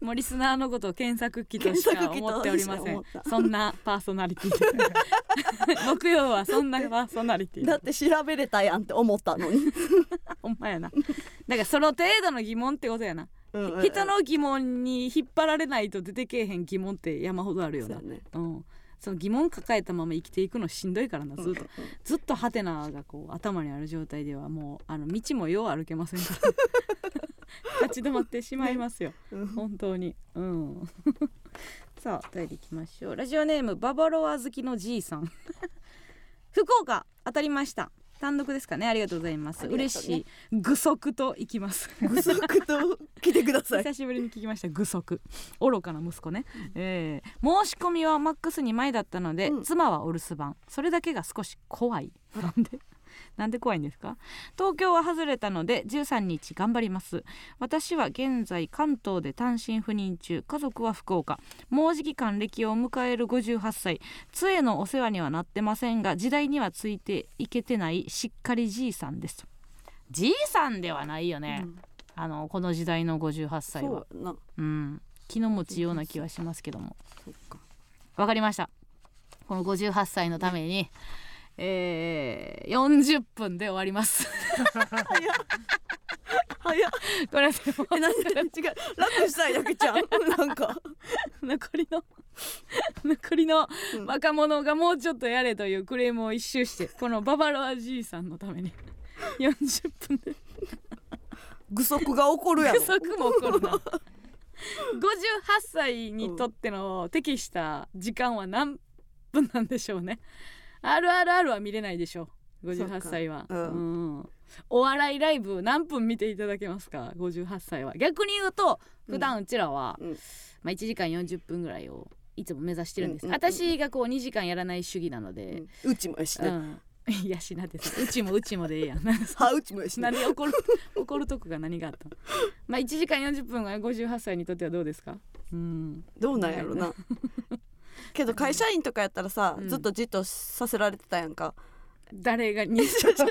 もうリスナーのことを検索機としか思っておりません。そんなパーソナリティ。木曜はそんなパーソナリティ。だって調べれたやんって思ったのに、ほんまやな。だからその程度の疑問ってことやな。うんうん。人の疑問に引っ張られないと出てけえへん疑問って山ほどあるよな。そうやね。うんその疑問抱えたまま生きていくのしんどいからなずっと、ずっとハテナがこう頭にある状態ではもうあの道もよう歩けませんから。立ち止まってしまいますよ。うん。本当に。うん。さあお便りいきましょう。ラジオネームババロア好きのじいさん。福岡当たりました単独ですかね。ありがとうございます、ね。嬉しい。具足と行きます。ぐそくと来てください。久しぶりに聞きました。具足。愚かな息子ね、えー申し込みはマックス2枚だったので、うん。妻はお留守番。それだけが少し怖い。なんで？なんで怖いんですか？東京は外れたので13日頑張ります。私は現在関東で単身赴任中。家族は福岡。もうじき還暦を迎える58歳。杖のお世話にはなってませんが時代にはついていけてない。しっかりじいさんです。じいさんではないよね、うん。あのこの時代の58歳は。そうん。気の持ちような気はしますけども。わかりました。この58歳のために、えー、40分で終わります。早っ。これでもえ何違う。楽したいだけちゃん。なんか。残りの残りのうん。若者がもうちょっとやれというクレームを一周してこのババロアじいさんのために40分で。具足が起こるやろ。不足も起こるな。58歳にとっての適した時間は何分なんでしょうね RRR は見れないでしょ。う58歳はそうかうん。ん。お笑いライブ何分見ていただけますか？58歳は逆に言うと普段うちらは、うん。まあ、1時間40分ぐらいをいつも目指してるんです、うんうんうん私がこう2時間やらない主義なので、うん。うちもやしね。うん、いやしなってさうちもうちもでええやん。はうちもやしね。何で怒る 怒るとこが何があったの？まあ1時間40分が58歳にとってはどうですか？うん。どうなんやろなけど会社員とかやったらさ、うん。ずっとじっとさせられてたやんか。誰が に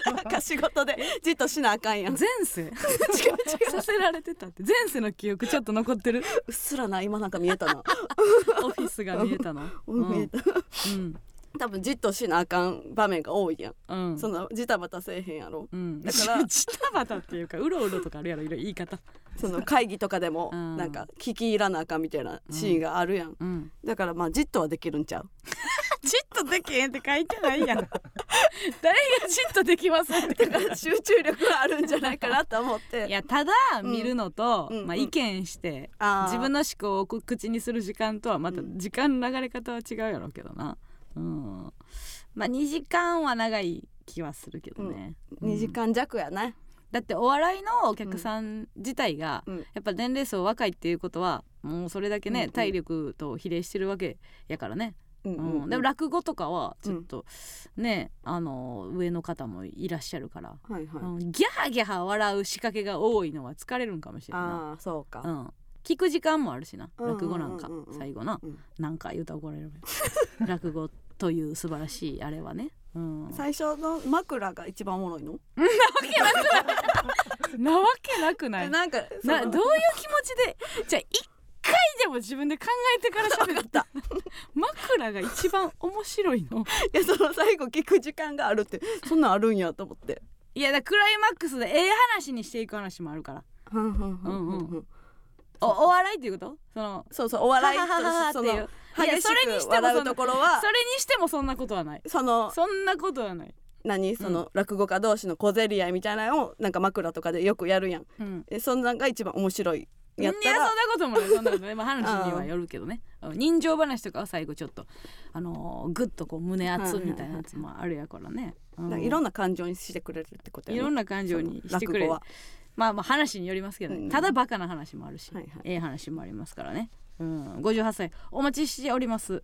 なんか仕事でじっとしなあかんやん。前世。させられてたって。前世の記憶ちょっと残ってる。うっすらな今なんか見えたな、オフィスが見えたの。うん。見えたうん多分じっとしなあかん場面が多いやん、うん。そんなジタバタせえへんやろ。うん、だからジタバタっていうかうろうろとかあるやろいろいろ言い方。その会議とかでもうん。なんか聞き入らなあかんみたいなシーンがあるやん、うん。だからまあじっとはできるんちゃう。じっとできへんって書いてないやん。誰がじっとできませんって集中力があるんじゃないかなと思って。いやただ見るのと、まあ、うん。うん意見してあー。自分の思考をこ口にする時間とはまたうん。時間の流れ方は違うやろうけどな、うん、まあ2時間は長い気はするけどね、2時間弱やね、だってお笑いのお客さん自体が、うん。やっぱ年齢層若いっていうことはもうそれだけね、うんうん。体力と比例してるわけやからね、うんうんでも落語とかはちょっと、ねあの上の方もいらっしゃるから、はいはい、うん。ギャーギャー笑う仕掛けが多いのは疲れるんかもしれな。いあそうか、うん、聞く時間もあるしな。落語なんか最後な。うん。なんか言うたら怒られる。落語という素晴らしいあれはね、うん、最初の枕が一番おもろいの？なわけなくない？ななんかその？どういう気持ちで？じゃあ一回でも自分で考えてから喋る。った。枕が一番面白いの？いやその最後聞く時間があるってそんなんあるんやと思って。いやだクライマックスでええ話にしていく話もあるから。うんうん。うんうんうんおお笑いっていうこと？そのそうそうお笑いとその激しく笑うところはそれにしてもそんなことはない。そのそんなことはない、何？その落語家同士の小競り合いみたいなのをなんか枕とかでよくやるやん。うん、えそんなんが一番面白いやったら。いやそんなこともない。そんなことない、まあ、話にはよるけどね。うん人情話とかは最後ちょっとあのー、グッとこう胸熱みたいなやつもあるやからね、うん。なんかいろんな感情にしてくれるってことやね。いろんな感情にしてくれる。その落語はまあまあ話によりますけどね、うん。ただバカな話もあるし、はいはい。ええ話もありますからね。うん、58歳お待ちしております。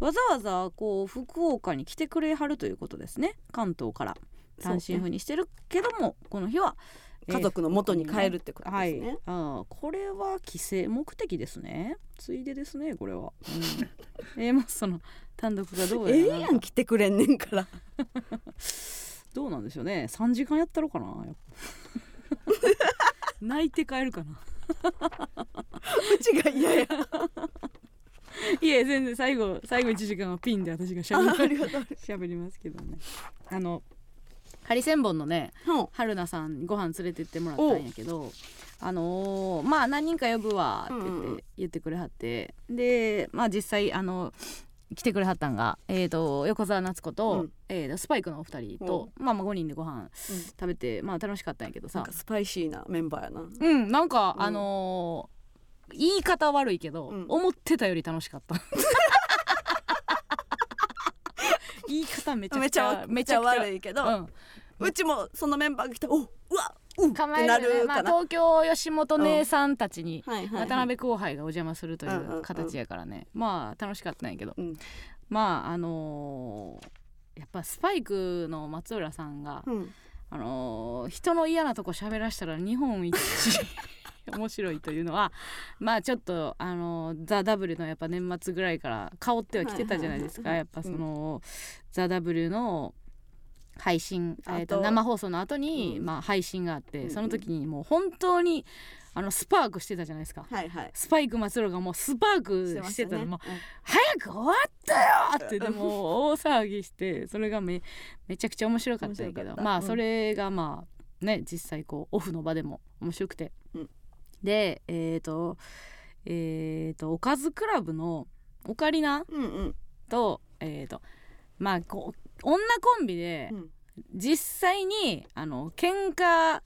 わざわざこう福岡に来てくれはるということですね。関東から。単身赴任してるけども、この日は、えー家族の元に帰るってことですね、はい、ああこれは帰省目的ですね。ついでですねこれは、うん、えー、もうその単独がどうやらええやん来てくれんねんから。どうなんでしょうね。3時間やったろかなやっぱ 泣いて帰るかな。うちが嫌や。いえ全然最後最後1時間はピンで私がしゃああべりがとう。しゃべりますけどね。あのハリセンボンのねうん。春菜さんにご飯連れてってもらったんやけどあのーまあ何人か呼ぶわって言って,、うんうん。言ってくれはって。でまあ実際あの来てくれはったんが、えー、と横澤夏子と、うん。えーとスパイクのお二人と、まあ、まあ5人でご飯食べて、まあ楽しかったんやけどさ。スパイシーなメンバーやな。うんなんか、うん。あのー言い方悪いけど、うん。思ってたより楽しかった。言い方めちゃくちゃめちゃめちゃ悪いけど、うん。うちもそのメンバーが来たらおうわ構えるよね、まあ、東京吉本姉さんたちに渡辺後輩がお邪魔するという形やからね、まあ楽しかったんやけど、うん。まああのーやっぱスパイクの松浦さんが、うん。あのー人の嫌なとこ喋らしたら日本一。面白いというのはまあちょっとあのーザ・ W のやっぱ年末ぐらいから香ってはきてたじゃないですか、やっぱその、ザ・ W の配信、えー、と生放送の後に、うん。まあ、配信があって、その時にもう本当にあのスパークしてたじゃないですか。はいはい。スパイク松浦がもうスパークしてたの、ね。もう早く終わったよってでも大騒ぎしてそれがめめちゃくちゃ面白かったけどまあそれがまあね実際こうオフの場でも面白くて、うん。でえっ、とえっ、とおかずクラブのオカリナうんうん。とえっ、とまあこう女コンビでうん。実際にあの喧嘩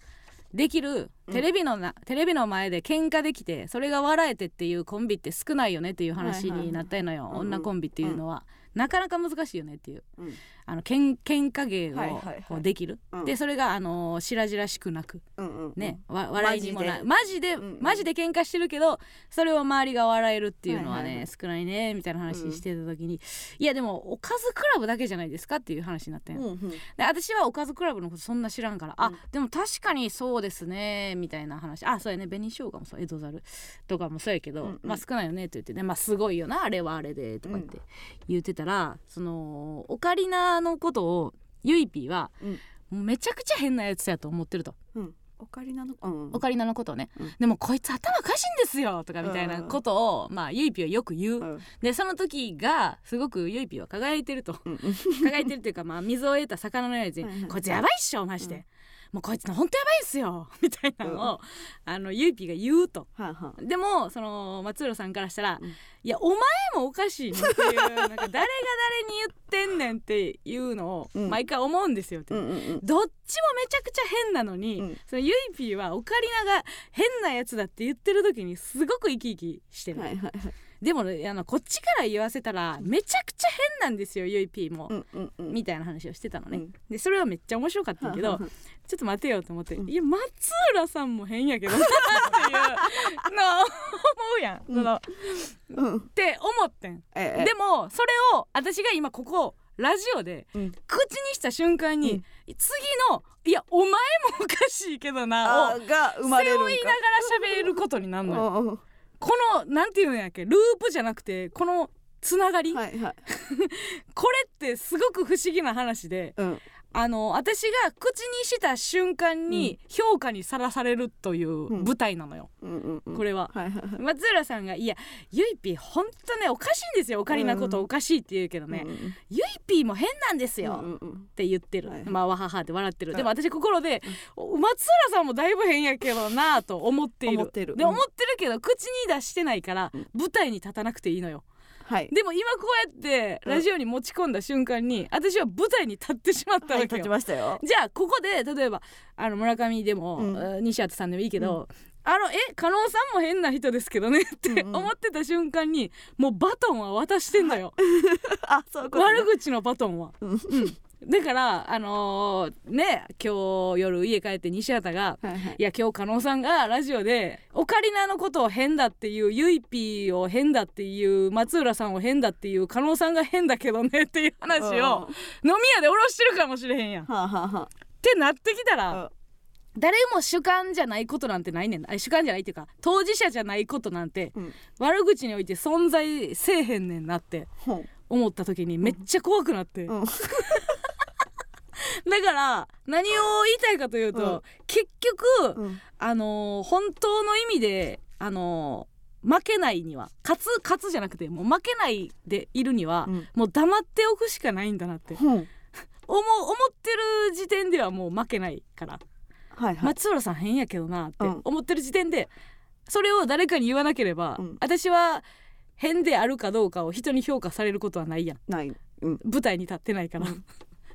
できるうん。テレビのな、テレビの前で喧嘩できてそれが笑えてっていうコンビって少ないよねっていう話になったのよ、女コンビっていうのは、なかなか難しいよねっていう。うんあのけん喧嘩芸をはいはいはい。こうできる、うん。でそれがあの白々しくなくうんうんね、わ笑いにもないママジでうんうん。マジで喧嘩してるけどそれを周りが笑えるっていうのはね、はいはいはい。少ないねみたいな話してた時に、いやでもおかずクラブだけじゃないですかっていう話になったん。ようんうん。で私はおかずクラブのことそんな知らんから、あうん。でも確かにそうですねみたいな話。あそうやね紅生姜もそう江戸猿とかもそうやけど、うんうん。まあ少ないよねって言ってねまあすごいよなあれはあれでとか言って言ってたら、そのオカリナのことをゆいぴーは、うん。めちゃくちゃ変なやつやと思ってると。うん。オカリナのうんオカリナのことをね、うん。でもこいつ頭おかしいんですよとかみたいなことを、まあゆいぴーはよく言う、うん。でその時がすごくゆいぴーは輝いてるとうん輝いてるっていうかまあ水を得た魚のようにこいつやばいっしょマジで、うんもうこいつの本当やばいっすよ。みたいなのを、あのゆいぴーが言うと。はあはあ。でもその松浦さんからしたら、うん。いやお前もおかしいねっていうなんか 誰が誰に言ってんねんっていうのをうん。毎回思うんですよって、うんうんうん。どっちもめちゃくちゃ変なのに、うん。そのゆいぴーはオカリナが変なやつだって言ってる時にすごく生き生きしてる、はいはいはいでもねあのこっちから言わせたらめちゃくちゃ変なんですよゆいぴーも、うんうんうん。みたいな話をしてたのね、うん。でそれはめっちゃ面白かったけど、ちょっと待てよと思って、うん。いや松浦さんも変やけどな っていうのを思うやん、のっうん。て思ってん。ええ。でもそれを私が今ここラジオでうん。口にした瞬間に、うん。次の「いやお前もおかしいけどな」をあーが生まれるんか。背負いながら喋ることになるのよ。このなんていうんやっけループじゃなくてこのつながり、はいはい。これってすごく不思議な話でうんあの私が口にした瞬間に評価にさらされるという舞台なのよ、うんうんうん。これは。はいはいはい。松浦さんが「いやゆいぴーほんとねおかしいんですよ。オカリナことうんおかしい」って言うけどね。うんうん「ゆいぴーも変なんですよ」うんうんって言ってる、はいまあわははって笑ってる、はい。でも私心で、お松浦さんもだいぶ変やけどなぁと思っている。思ってる。で、うん思ってるけど口に出してないから、うん。舞台に立たなくていいのよはい。でも今こうやってラジオに持ち込んだ瞬間に、私は舞台に立ってしまったはい立わけよ、ちましたよ。じゃあここで例えばあの村上でも、うん。えー西畑さんでもいいけど、あのえ加納さんも変な人ですけどねってうんうん。思ってた瞬間にもうバトンは渡してんのよ、あそうね。悪口のバトンは。うん。うんだからあのーね今日夜家帰って西畑がはいはい。いや今日加納さんがラジオでオカリナのことを変だっていうゆいぴーを変だっていう松浦さんを変だっていう加納さんが変だけどねっていう話をうん。飲み屋で下ろしてるかもしれへんやん。っはあはあ。はてなってきたあら誰も主観じゃないことなんてないねん。あ主観じゃないっていうか当事者じゃないことなんてうん。悪口において存在せえへんねんなって思った時にめっちゃ怖くなって。うん だから何を言いたいかというと、うん。結局、うん。あのー本当の意味で、あのー負けないには勝つ勝つじゃなくてもう負けないでいるには、うん。もう黙っておくしかないんだなって。思う思ってる時点ではもう負けないから、はいはい。松浦さん変やけどなってうん。思ってる時点でそれを誰かに言わなければ、うん。私は変であるかどうかを人に評価されることはないやん。ない。うん。舞台に立ってないから、うん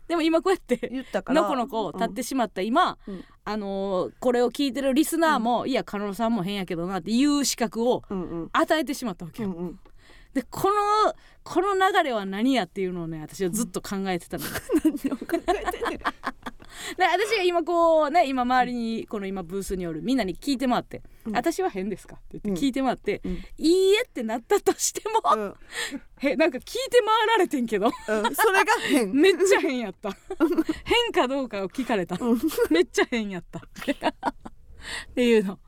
でも今こうやって言ったから。のこのこ立ってしまった今、うん。あのーこれを聞いてるリスナーも、いや加納さんも変やけどなっていう資格をうんうん。与えてしまったわけよ。うんうん。でこのこの流れは何やっていうのをね私はずっと考えてたのよ。何を考えてんねんで私が今こうね今周りにこの今ブースにおるみんなに聞いて回って「うん私は変ですか?」って言うん。って聞いて回って「うんいいえ」ってなったとしても、うん。へなんか聞いて回られてんけどうん。それが変。めっちゃ変やった。変かどうかを聞かれた。うん。めっちゃ変やった。っていうの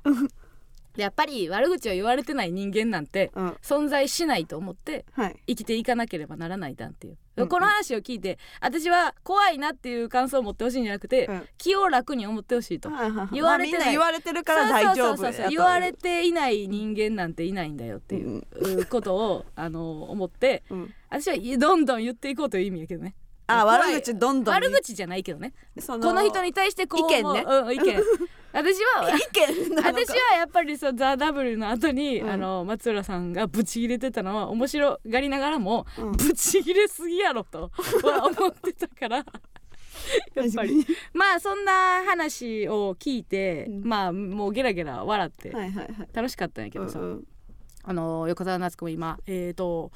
でやっぱり悪口を言われてない人間なんてうん。存在しないと思ってはい。生きていかなければならないだっていう、うんこの話を聞いて私は怖いなっていう感想を持ってほしいんじゃなくて、うん。気を楽に思ってほしいと。はいはいはい。言われてない。まあみんな言われてるから大丈夫そうそうそう。そうやと。言われていない人間なんていないんだよっていううことをあの思ってうん。私はどんどん言っていこうという意味やけどね。あ怖い悪口どんどん。悪口じゃないけどね。そこの人に対してこう意見ね。うん、意見 私は私はやっぱりそう「ザ・ w の後に、うん。あの松浦さんがブチ切れてたのは面白がりながらも、うん。ブチ切れすぎやろとは思ってたから。やっぱり。まあそんな話を聞いて、うん。まあもうゲラゲラ笑って楽しかったんやけどさ、あの横澤夏子も今えっ、と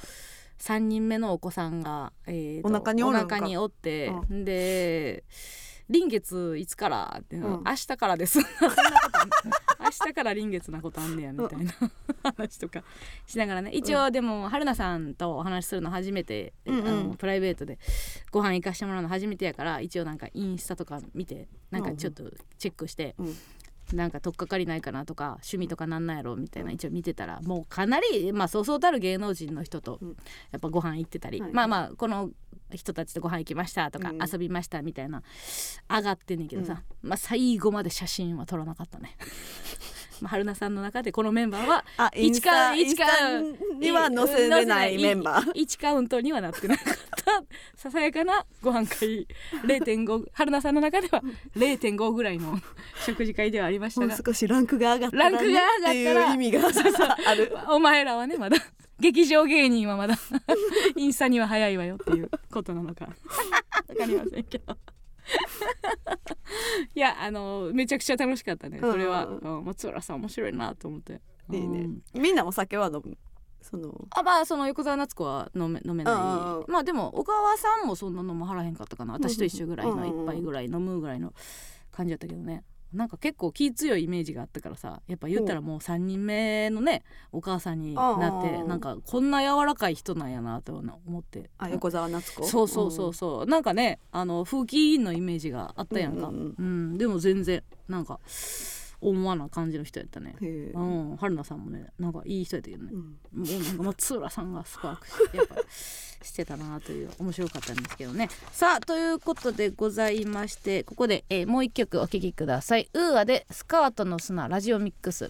3人目のお子さんが、えーとお腹にお腹におって、うで臨月いつから？って、うん。明日からです。明日から臨月なことあんねやみたいな。話とかしながらね。一応でも春菜さんとお話しするの初めて、うんうん。あのプライベートでご飯行かしてもらうの初めてやから一応なんかインスタとか見てなんかちょっとチェックして、うん。なんか取っかかりないかなとか趣味とかなんなんやろみたいな一応見てたらもうかなりまあそうそうたる芸能人の人とうん。やっぱご飯行ってたり、はい。まあまあこの人たちとご飯行きましたとかうん。遊びましたみたいな上がってんねんけどさ、まあ最後まで写真は撮らなかったね。まあ春菜さんの中でこのメンバーはあインスタ一カインスタには載せれない。メンバー。1カウントにはなってなかった。ささやかなご飯会0.5春菜さんの中では0.5ぐらいの食事会ではありましたがもう少しランクが上がったらねランクが上がったらっていう意味が ある。お前らはねまだ劇場芸人はまだ インスタには早いわよっていうことなのか。わかりませんけど。いやあのめちゃくちゃ楽しかったね。それは、うん。うん松浦さん面白いなと思って。いいね。うん。みんなお酒は飲む？そのあまあその横澤夏子は飲め飲めない。まあでも小川さんもそんな飲まはらへんかったかな。私と一緒ぐらいの一杯ぐらい飲むぐらいの感じだったけどねなんか結構気強いイメージがあったからさやっぱ言ったらもう3人目のねお母さんになってうんうんうんなんかこんな柔らかい人なんやなと思って。あ横澤夏子？そうそうそうそう。なんかねあの風紀委員のイメージがあったやんか、ううんん。うん。でも全然なんか思わな感じの人やったね。うん。春菜さんもねなんかいい人やったけどね。うん。もうなんか松浦さんがすごい握手やっぱしてたなという面白かったんですけどね。さあということでございましてここで、えーもう一曲お聴きください。ウーアでスカートの砂ラジオミックス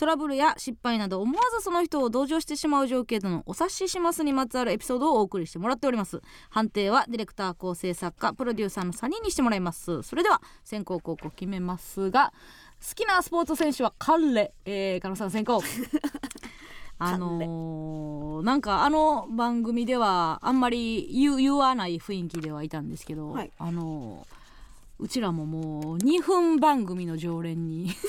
トラブルや失敗など思わずその人を同情してしまう情景とのお察ししますにまつわるエピソードをお送りしてもらっております。判定はディレクター構成作家プロデューサーの3人にしてもらいます。それでは先行後攻決めますが好きなスポーツ選手はカンレ、えー、加納さん先行。あのーなんかあの番組ではあんまり言わない雰囲気ではいたんですけど、はい。あのーうちらももう2分番組の常連に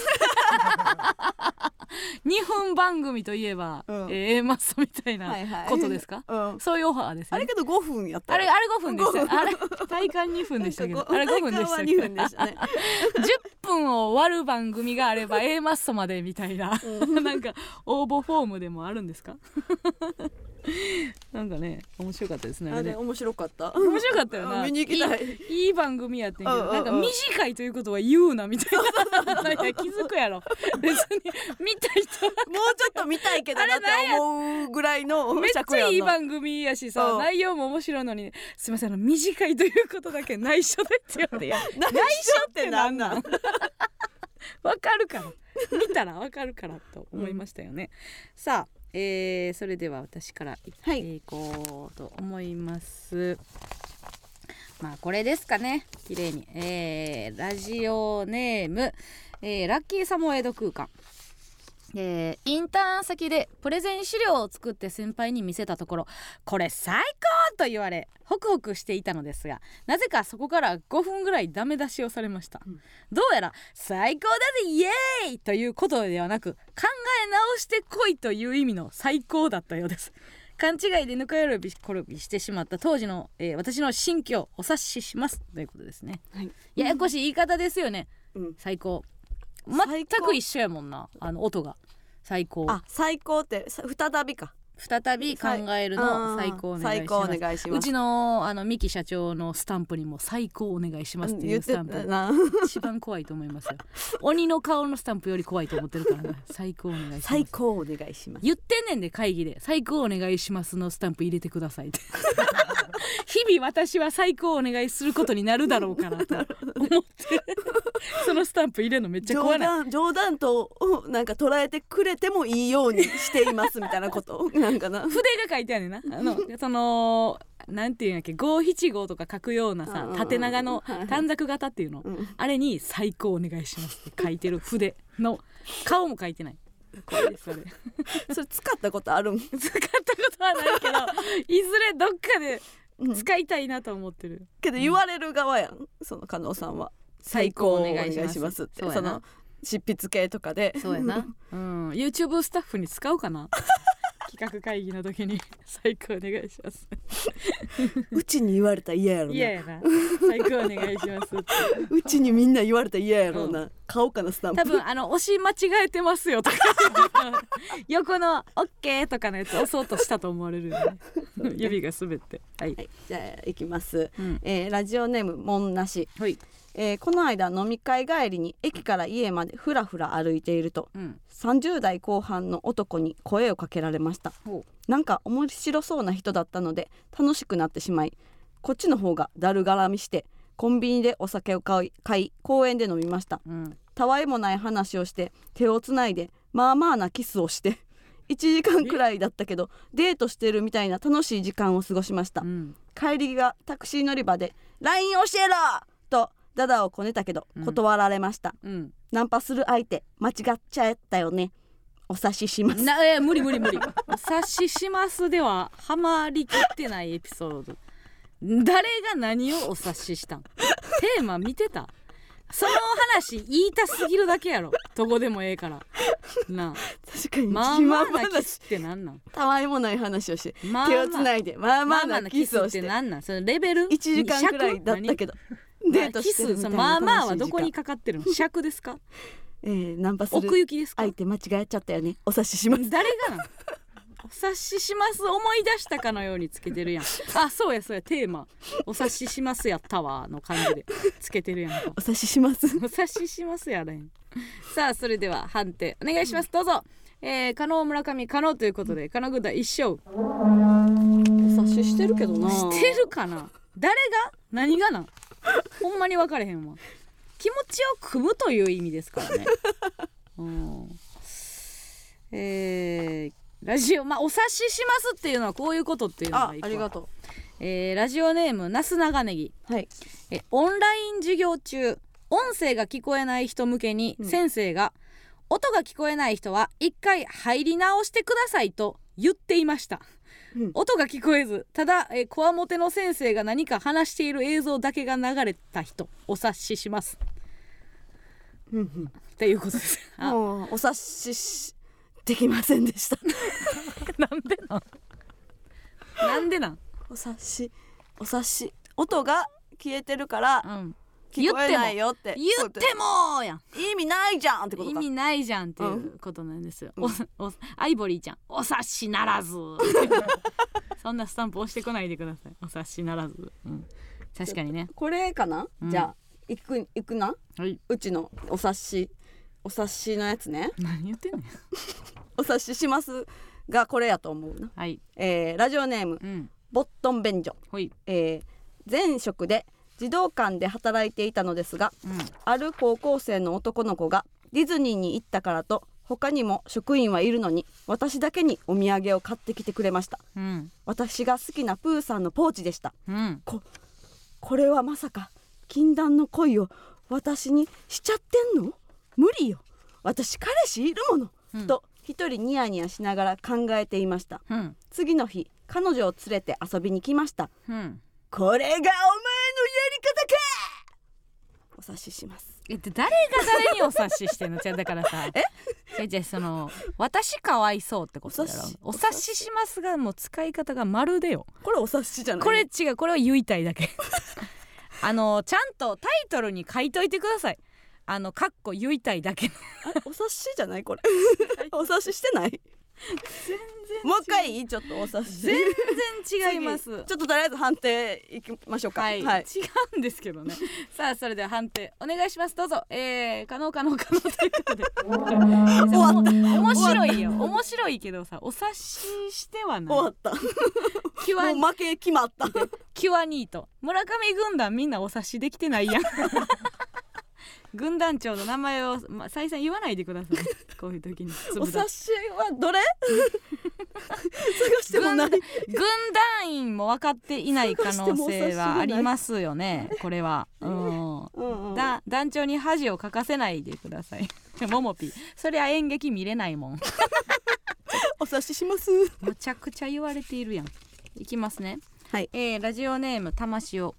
2分番組といえば、うん。えー A マッソみたいなはいはい。ことですか、うん。そういうオファーですね。あれけど5分やったよ。あれあれ5分でした5分。あれ体感2分でしたけど。あれ5分でしたけ2ど分でしたね10分を割る番組があれば A マッソまでみたいな。なんか応募フォームでもあるんですか？なんかね面白かったですねあれね。面白かった。面白かったよな。見に行きたい。いいい番組やってんけど、なんか短いということは言うなみたいな。なんか気づくやろ。別に見た人はもうちょっと見たいけどなって思うぐらいのめっちゃいい番番組やしさうん。内容も面白いのにすいませんあの短いということだけ内緒でって言われて。内緒ってなんなん？わかるから。見たらわかるからと思いましたよね、さあ、えーそれでは私からいってはいいこうと思います、まあこれですかね。綺麗に、えーラジオネーム、えーラッキーサモエド空間えーインターン先でプレゼン資料を作って先輩に見せたところ「これ最高!」と言われホクホクしていたのですがなぜかそこから5分ぐらいダメ出しをされました、うん。どうやら「最高だぜイエーイ!」ということではなく考え直してこいという意味の最高だったようです。勘違いでぬか喜び転びしてしまった当時の、えー私の心境をお察ししますということですね。はい。ややこしい言い方ですよね。うん。最高全く一緒やもんな。あの音が。最高。あ最高ってさ再びか再び考えるの最高お願いします。最高お願いします。うちのあの三木社長のスタンプにも最高お願いしますっていうスタンプ。な一番怖いと思いますよ。鬼の顔のスタンプより怖いと思ってるからな最高お願いします。最高お願いします。言ってんねんで会議で。最高お願いしますのスタンプ入れてくださいって。日々私は最高お願いすることになるだろうかなと 思って。そのスタンプ入れるのめっちゃ怖い。談冗談とうんなんか捉えてくれてもいいようにしていますみたいなことなんかな。筆が書いてあるねんな。あの そのなんていうんやっけ五七五とか書くようなさ縦長の短冊型っていうの。うんあれに「最高お願いします」って書いてる筆の顔も書いてない。これですそれ。それ使ったことあるん？使ったことはないけどいずれどっかでうん。使いたいなと思ってる。けど言われる側やんその加納さんは。最高お願いします。って。そうやな。その執筆系とかで。そうやな、うん、YouTube スタッフに使うかな企画会議の時に 最高お願いします。うちに言われたら嫌やろな。嫌やな。最高お願いしますって。うちにみんな言われたら嫌やろうな、買おうかなスタンプ。多分あの押し間違えてますよとか。横の「OK」とかのやつ押そうとしたと思われるよね。指が滑って。はい、はい、じゃあ行きます、うん。えーラジオネームもんなし、はいえーこの間飲み会帰りに駅から家までふらふら歩いているとうん。30代後半の男に声をかけられました。ほなんか面白そうな人だったので楽しくなってしまいこっちの方がだるがらみしてコンビニでお酒を買い買い公園で飲みました。ううん。たわいもない話をして手をつないでまあまあなキスをして 1時間くらいだったけどデートしてるみたいな楽しい時間を過ごしました。うん。帰りがタクシー乗り場で「LINE 教えろ!」とダダをこねたけどうん。断られました、うん。ナンパする相手間違っちゃったよね。お察しします。なえ無理無理無理。お察ししますではハマりきってないエピソード。誰が何をお察ししたん？テーマ見てた？その話言いたすぎるだけやろ。どこでもええから。な確かにあまあ自まあなキスってなんなん？たわいもない話をしてまあ手をつないでまあままあまああななキスっキスをして。てなんなん？そのレベル？1時間くらいだったけどデートしてるみたいなまあまあはどこにかかってるの。尺ですか？えー、ナンパする奥行きですか？相手間違えちゃったよね。お察しします。誰が？お察しします。思い出したかのようにつけてるやん。あそうやそうや。テーマ。お察ししますやったわの感じでつけてるやんか。お察しします。お察ししますやれん。さあそれでは判定お願いします。どうぞ。えー、加納村上加納ということで加納軍団一勝。お察ししてるけどな。してるかな？誰が？何がなん？ほんまに分かれへんわ。気持ちを組むという意味ですからね。うん。えー、ラジオまあお察ししますっていうのはこういうことっていうのあがいいありがとえーラジオネームなす長ネギうはい。えオンライン授業中音声が聞こえない人向けにうん。先生が、音が聞こえない人は一回入り直してくださいと言っていました、うん。音が聞こえず。ただえこわもての先生が何か話している映像だけが流れた人。お察しします。うんうん。っていうことです。あ。もうお察ししできませんでした。なんでなん？なんでなん、お察しお察し。音が消えてるからうん、聞こえないよって。言ってもやん。意味ないじゃんってことか。意味ないじゃんっていうことなんですよ、おおアイボリーちゃんお察しならず。そんなスタンプ押してこないでください。お察しならず、うん、確かにね。これかな、うん。じゃあ行く行くな？はい。うちのお察しお察しのやつね。何言ってんねん。お察ししますがこれやと思うな、はい。えーラジオネームうん。ボットン便所、ほい。えー前職で児童館で働いていたのですがある高校生の男の子がディズニーに行ったからと他にも職員はいるのに私だけにお土産を買ってきてくれました。うん。うん私が好きなプーさんのポーチでした。うん。これはまさか禁断の恋を私にしちゃってんの？無理よ。私彼氏いるもの、うん。と一人ニヤニヤしながら考えていました。うん。次の日彼女を連れて遊びに来ました。うん。これがお前り方かお察ししますえって誰が誰にお察ししてんの？じゃあだからさ。え？じゃあその私かわいそうってことだろ。おお察し。察ししますがもう使い方がまるでよ。これお察しじゃない？これ違う。これは言いたいだけ。あのちゃんとタイトルに書いといてください。あのかっこ言いたいだけお察しじゃないこれ。お察ししてない？全もう一回いいちょっとお察し。全然違います次ちょっととりあえず判定いきましょうか。はい、違うんですけどね。さあそれでは判定お願いします。どうぞ。えー、可能可能可能ということで。終わった。面白いよ。面白いけどさお察ししてはない。終わった。キュアもう負け決まった。キュアニート。村上軍団みんなお察しできてないやん軍団長の名前を、まあ、再三言わないでください。こういう時に。お察しはどれ？探してもない。軍軍団員も分かっていない可能性はありますよね。これは。うん。うんうん。だ団長に恥をかかせないでください。ももぴ。そりゃ演劇見れないもん。お察しします。むちゃくちゃ言われているやん。いきますね。はい。えーラジオネームたましお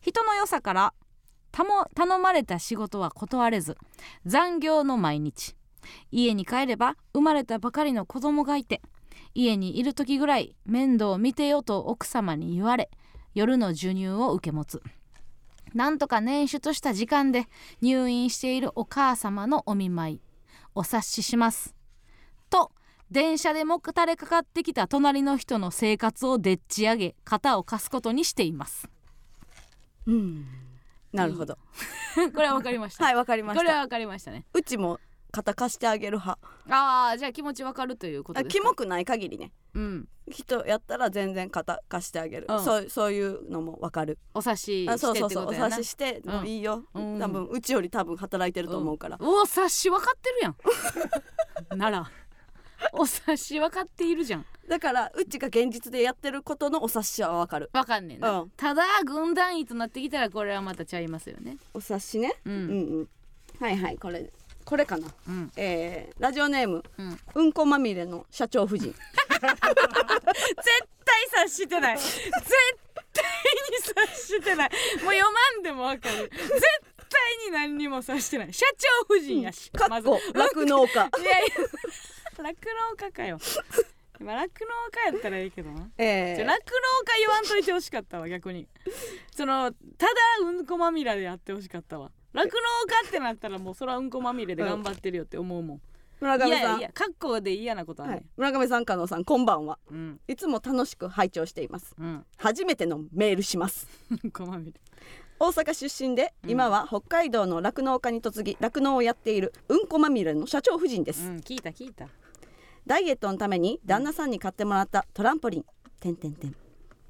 人の良さから頼まれた仕事は断れず残業の毎日。家に帰れば生まれたばかりの子供がいて家にいる時ぐらい面倒を見てよと奥様に言われ夜の授乳を受け持つ。なんとか捻出した時間で入院しているお母様のお見舞いお察しします。と電車でもたれかかってきた隣の人の生活をでっち上げ肩を貸すことにしています。うん。なるほど。これはわかりました、はいわかりました。これはわかりましたね。うちも肩貸してあげる派。ああじゃあ気持ちわかるということあですか？キモくない限りね。うん。人やったら全然肩貸してあげる、うん。そうそういうのもわかる。お察しあそうしてっそうそうおてことやな察ししてもういいよ、うん。多分うちより多分働いてると思うから、お察し分かってるやん。なら。お察し分かっているじゃんだからうちが現実でやってることのお察しはわかる。わかんねえな、うん。ただ軍団員となってきたらこれはまたちゃいますよね。お察しね、うん。うんうん。はいはいこれ。これかな。うん。えー、ラジオネームうん。うんこまみれの社長夫人。絶対察してない。絶対に察してない。もう読まんでもわかる。絶対に何にもさしてない。社長夫人やし、かっこ。酪農家。いやいや。酪農家かよ。まあ酪農家やったらいいけどな。ええ。酪農家言わんといてほしかったわ逆に。そのただうんこまみれでやってほしかったわ。酪農家ってなったらもうそれはうんこまみれで頑張ってるよって思うもん、村上さん。いやいや格好で嫌なことある、はい、村上さん加納さんこんばんは。うん。いつも楽しく拝聴しています。うん。初めてのメールします。う んこまみれ。大阪出身でうん。今は北海道の酪農家に嫁ぎ酪農をやっているうんこまみれの社長夫人です、うん聞いた聞いたダイエットのために旦那さんに買ってもらったトランポリン。てんてんてん。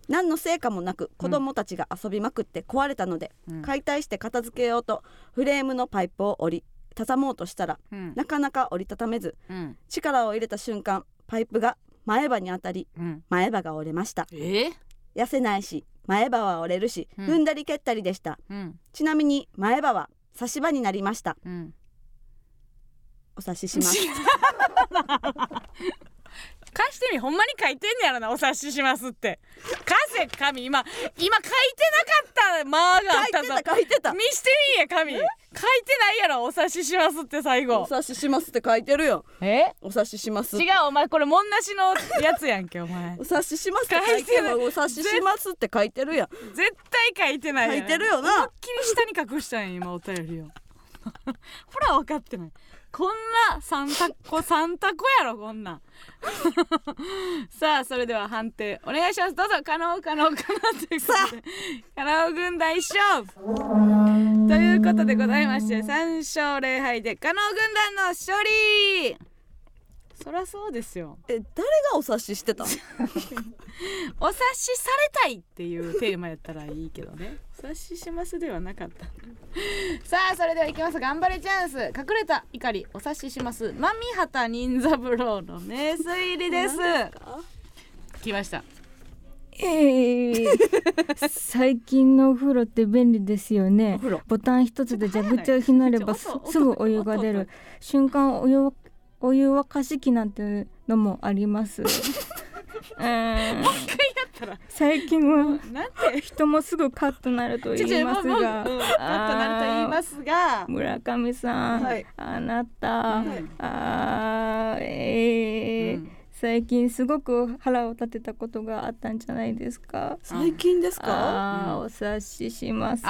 何の成果もなく子供たちが遊びまくって壊れたので、うん。解体して片付けようとフレームのパイプを折り畳もうとしたらうん。なかなか折りたためずうん。力を入れた瞬間パイプが前歯に当たりうん。前歯が折れました。え？痩せないし前歯は折れるし、うん。踏んだり蹴ったりでした。うん。ちなみに前歯は差し歯になりました。うん。お察しします 貸してみほんまに書いてんねやろなお察ししますって。貸せ紙今今書いてなかった間があったぞ。てた書いてた。見してみや紙書いてないやろお察ししますって最後。お察ししますって書いてるよ。え？お察しします。違うお前これもんなしのやつやんけお前。お察ししますって書いてるお察ししますって書いてるやん。絶対書いてない書いてるよな。思いっきり下に隠したんや今お便りを。ほら分かってないこんなサンタコサンタコやろこんなん。さあそれでは判定お願いします。どうぞ可能可能可能ということで可能軍団一勝負ということでございまして3勝0敗で可能軍団の勝利。そりゃそうですよ。え誰がお察ししてたの？お察しされたいっていうテーマやったらいいけどねお察ししますではなかった。さあそれではいきます。頑張れチャンス。隠れた怒りお察しします。マミハタ任三郎の名推理です。来ました。ええ 最近のお風呂って便利ですよね。ボタン一つで蛇口をひねればすぐお湯が出音る。瞬間お湯わお湯沸かし器なんてのもあります うーんやったら。最近はなんて？人もすぐカッとなると言いますもうもうがうんパッとなると言いますが。村上さん、はい。あなた、はい。あーえーうん。最近すごく腹を立てたことがあったんじゃないですか？最近ですか？あー、うん。お察しします。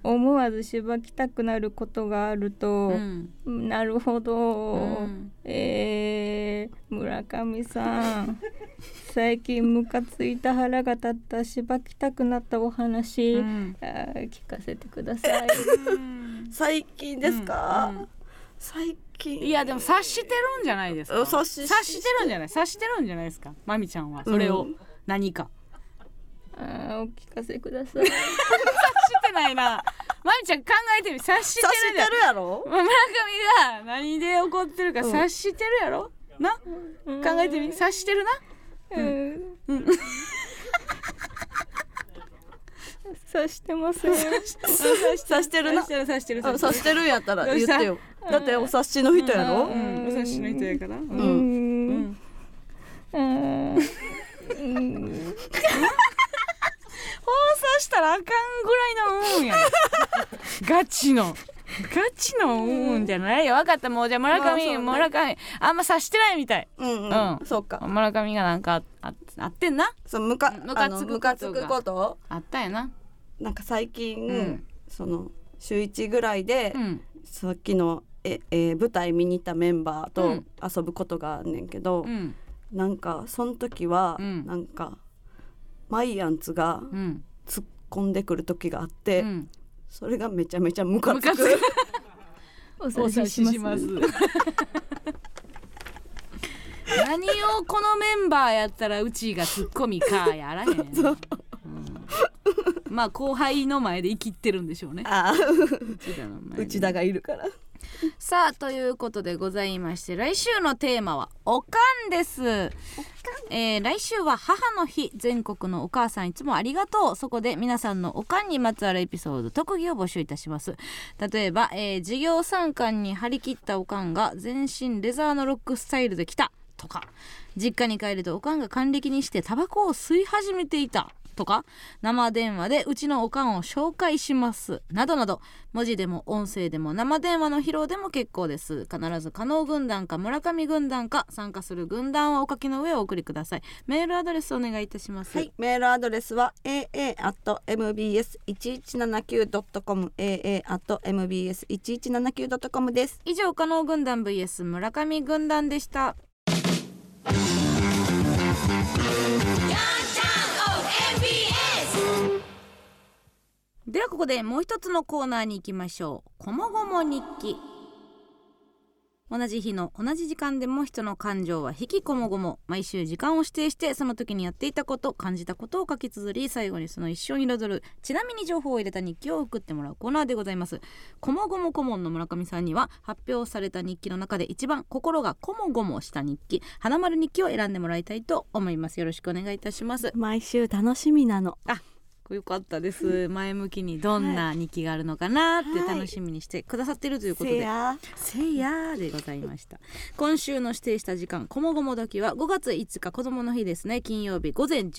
思わずしばきたくなることがあると、うん。なるほど、うん。えー、村上さん。最近ムカついた腹が立ったしばきたくなったお話、うん。あー聞かせてください。うん。最近ですか、うんうん。最近。いやでも察してるんじゃないですか？うん察し察してるんじゃない？察してるんじゃないですか？まみちゃんは。それをうん何か、あーお聞かせください。察してないな。まみちゃん考えてみ察してる察してるやろ？村上が何で怒ってるかうん。察してるやろ？な。考えてみ察してるな。うん。うん。察してます。察してる。な察してる察してるあ察してる。んやったら言ってよ。だってお察しの人やろ、うん。お察しの人やから。ううん。うん。んうん。うん。放送したらあかんぐらいのうんや。ガチのガチのうんじゃないよ。分かった。もうじゃあ村上、まあ村上。あんま察してないみたい。うんうん、うん。そうか。村上がなんかあああってんな？そうむかムカつくことが。あったやな。なんか最近、うん。その週一ぐらいで、うん。さっきのえ、えー舞台見に行ったメンバーとうん。遊ぶことがあんねんけど、うん。なんかその時は、うん。なんかマイアンツがうん。突っ込んでくる時があって、うんそれがめちゃめちゃムカつく。お察しします。何をこのメンバーやったらうちがツッコミかやらへん、う。ん。まあ後輩の前で生きってるんでしょうね。あ内田の前で。内田がいるから さあということでございまして来週のテーマはおかんです、えー来週は母の日全国のお母さんいつもありがとう。そこで皆さんのおかんにまつわるエピソード特技を募集いたします。例えば、えー授業参観に張り切ったおかんが全身レザーのロックスタイルで来たとか実家に帰るとおかんが還暦にしてタバコを吸い始めていたとか生電話でうちのおかんを紹介します。などなど文字でも音声でも生電話の披露でも結構です。必ず加納軍団か村上軍団か参加する軍団はお書きの上お送りください。メールアドレスお願いいたします。はい、メールアドレスは aa.mbs1179.com aa.mbs1179.com です。以上加納軍団 vs 村上軍団でしたではここでもう一つのコーナーに行きましょう「こもごも日記」同じ日の同じ時間でも人の感情は引きこもごも毎週時間を指定してその時にやっていたこと感じたことを書き綴り最後にその一生に彩るちなみに情報を入れた日記を送ってもらうコーナーでございます。こもごも顧問の村上さんには発表された日記の中で一番心がこもごもした日記花丸日記を選んでもらいたいと思います。よろしくお願いいたします。毎週楽しみなの。よかったです。前向きにどんな日記があるのかなって楽しみにしてくださってるということで、せや。せいやーでございました。今週の指定した時間こもごも時は5月5日子供の日ですね。金曜日午前11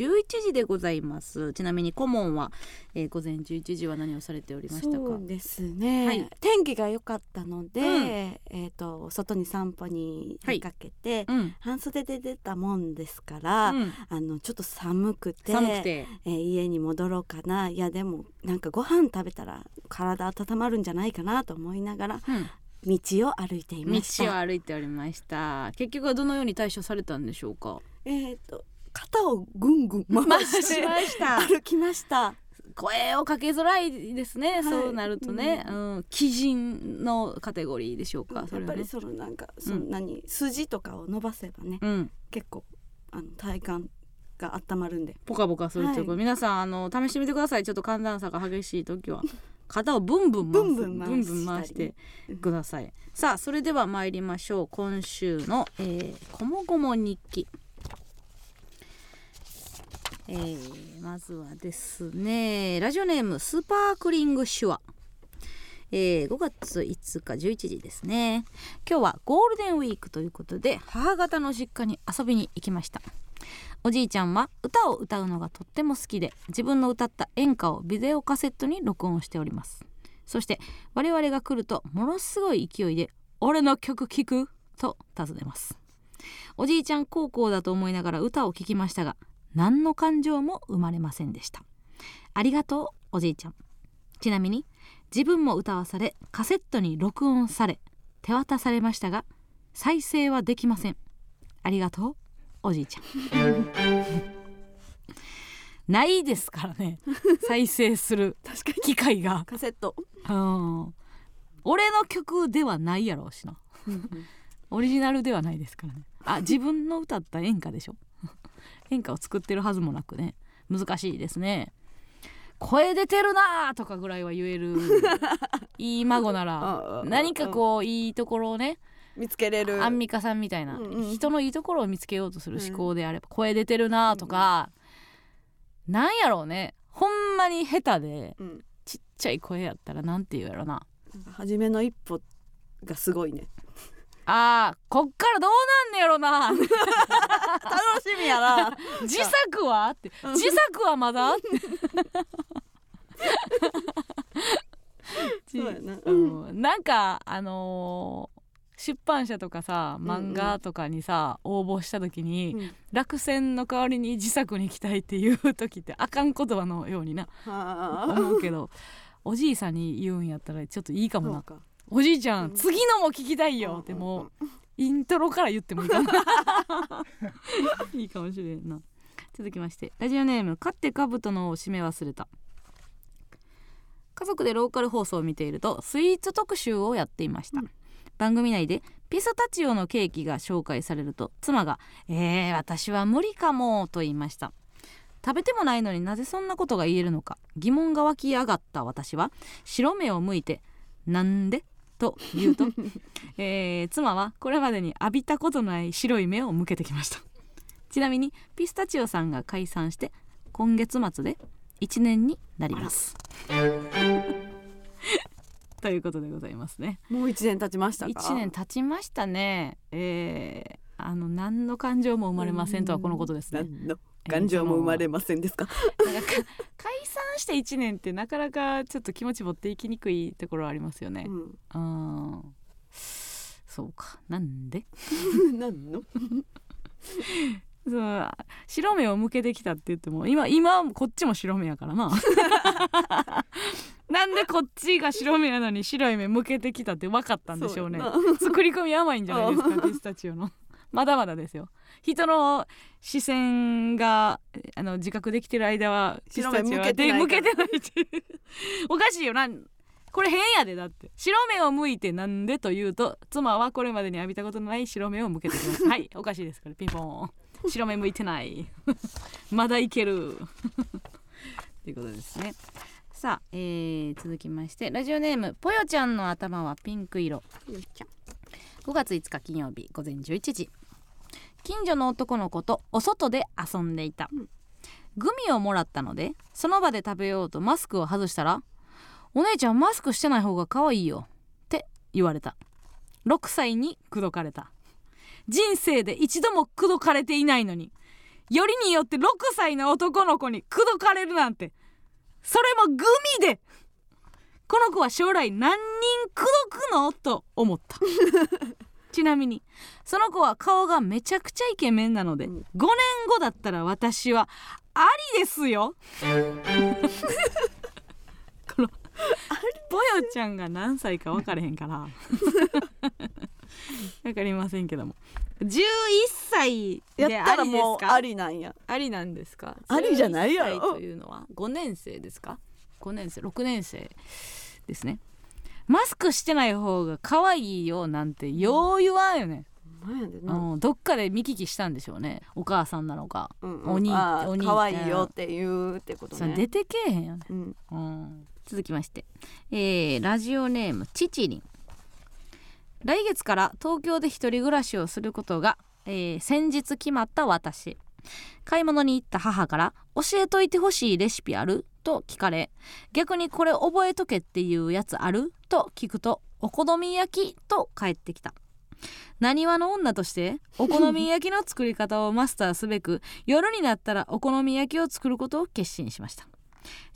時でございます。ちなみに顧問は、えー午前11時は何をされておりましたか？そうですね、はい。天気が良かったので、うん。えっ、と外に散歩に出かけて、うん、半袖で出たもんですから、うん。あのちょっと寒くて寒くて。えー家に戻ろうかな。いやでもなんかご飯食べたら体温まるんじゃないかなと思いながらうん。道を歩いていました。道を歩いておりました。結局はどのように対処されたんでしょうか？えっ、と肩をぐんぐん回して回しました。歩きました。声をかけづらいですね、い。そうなるとね、うん、鬼人のカテゴリーでしょうか、ねっぱりそのなんかそんなに筋とかを伸ばせばね、うん。結構あの体感が温まるんで。ポカポカするというはい。皆さんあの試してみてください。ちょっと寒暖差が激しい時は。肩をブンブン回す。ブンブン回したり。ブンブン回してください。さあそれでは参りましょう。今週の、えー、こもごも日記。えーまずはですねラジオネームスーパークリングシュアえー5月5日11時ですね。今日はゴールデンウィークということで母方の実家に遊びに行きましたおじいちゃんは歌を歌うのがとっても好きで自分の歌った演歌をビデオカセットに録音しております。そして我々が来るとものすごい勢いで「俺の曲聴く?」と尋ねます。おじいちゃん高校だと思いながら歌を聴きましたが何の感情も生まれませんでした。ありがとうおじいちゃん。ちなみに自分も歌わされカセットに録音され手渡されましたが再生はできません。ありがとうおじいちゃん。ないですからね。再生する 機会が。カセット。うん。俺の曲ではないやろうしな。オリジナルではないですからね。あ自分の歌った演歌でしょ？演歌を作ってるはずもなくね。難しいですね。声出てるなーとかぐらいは言える。いい孫なら何かこういいところをね見つけれる。アンミカさんみたいな、うんうん。人のいいところを見つけようとする思考であれば、声出てるなとか、なんやろうね。ほんまに下手でうん。ちっちゃい声やったらなんて言うやろな。初めの一歩がすごいね。あーこっからどうなんねやろな。楽しみやな。自作は？って。自作はまだ？そうやな。うん、なんかあのー出版社とかさ漫画とかにさ、応募した時に、うん。落選の代わりに自作に来たいっていう時ってあかん言葉のようになはあ。思うけどおじいさんに言うんやったらちょっといいかもな。おじいちゃん、うん。次のも聞きたいよってもうイントロから言ってもいいかも いいかもしれんな。続きましてラジオネーム「勝ってかぶとのを締め忘れた」家族でローカル放送を見ているとスイーツ特集をやっていました、番組内でピスタチオのケーキが紹介されると妻が「えー、私は無理かも」と言いました食べてもないのになぜそんなことが言えるのか疑問が湧き上がった私は白目を向いて「なんで?」と言うと、えー妻はこれまでに浴びたことない白い目を向けてきました。ちなみにピスタチオさんが解散して今月末で1年になります。ということでございますね。もう一年経ちましたか？1年経ちましたね。えーあの何の感情も生まれませんとはこのことですね。何の感情も生まれませんですか、解散して1年ってなかなかちょっと気持ち持っていきにくいところありますよね。う。ん、そうか。なんで？なんの？そう。白目を向けてきたって言っても今今こっちも白目やからななんでこっちが白目やのに白い目向けてきたって分かったんでしょうね。作り込み甘いんじゃないですか ピスタチオの。まだまだですよ。人の視線があの自覚できてる間はピスタチオは向けてないで向けてないっておかしいよ。なこれ変やでだって白目を向いてなんでというと妻はこれまでに浴びたことのない白目を向けてきますはいおかしいですからピンポン白目向いてないまだいけるということですねさあ、えー続きましてラジオネームぽよちゃんの頭はピンク色。よっちゃん5月5日金曜日午前11時。近所の男の子とお外で遊んでいた、うん。グミをもらったのでその場で食べようとマスクを外したら「お姉ちゃんマスクしてない方が可愛いよ」って言われた。6歳に口説かれた。人生で一度も口説かれていないのによりによって6歳の男の子に口説かれるなんてそれもグミで。この子は将来何人口説くの？と思った。ちなみにその子は顔がめちゃくちゃイケメンなので、うん。5年後だったら私はありですよ。このぼよ。ちゃんが何歳か分かれへんから。分かりませんけども11歳やったらもうありなんや。ありなんですかありじゃないやろ11歳というのは5年生ですか？5年生6年生ですね。マスクしてない方が可愛いよなんてよう言わんよね、うん、どっかで見聞きしたんでしょうね。お母さんなのか、うんお兄あーお兄。可愛いよって言うってことね。出てけえへんよね、うん。うん、続きまして、えーラジオネームちちりん来月から東京で一人暮らしをすることが、えー先日決まった私。買い物に行った母から「教えといてほしいレシピある?」と聞かれ逆にこれ覚えとけっていうやつある？と聞くと「お好み焼き」と返ってきた。なにわの女としてお好み焼きの作り方をマスターすべく夜になったらお好み焼きを作ることを決心しました。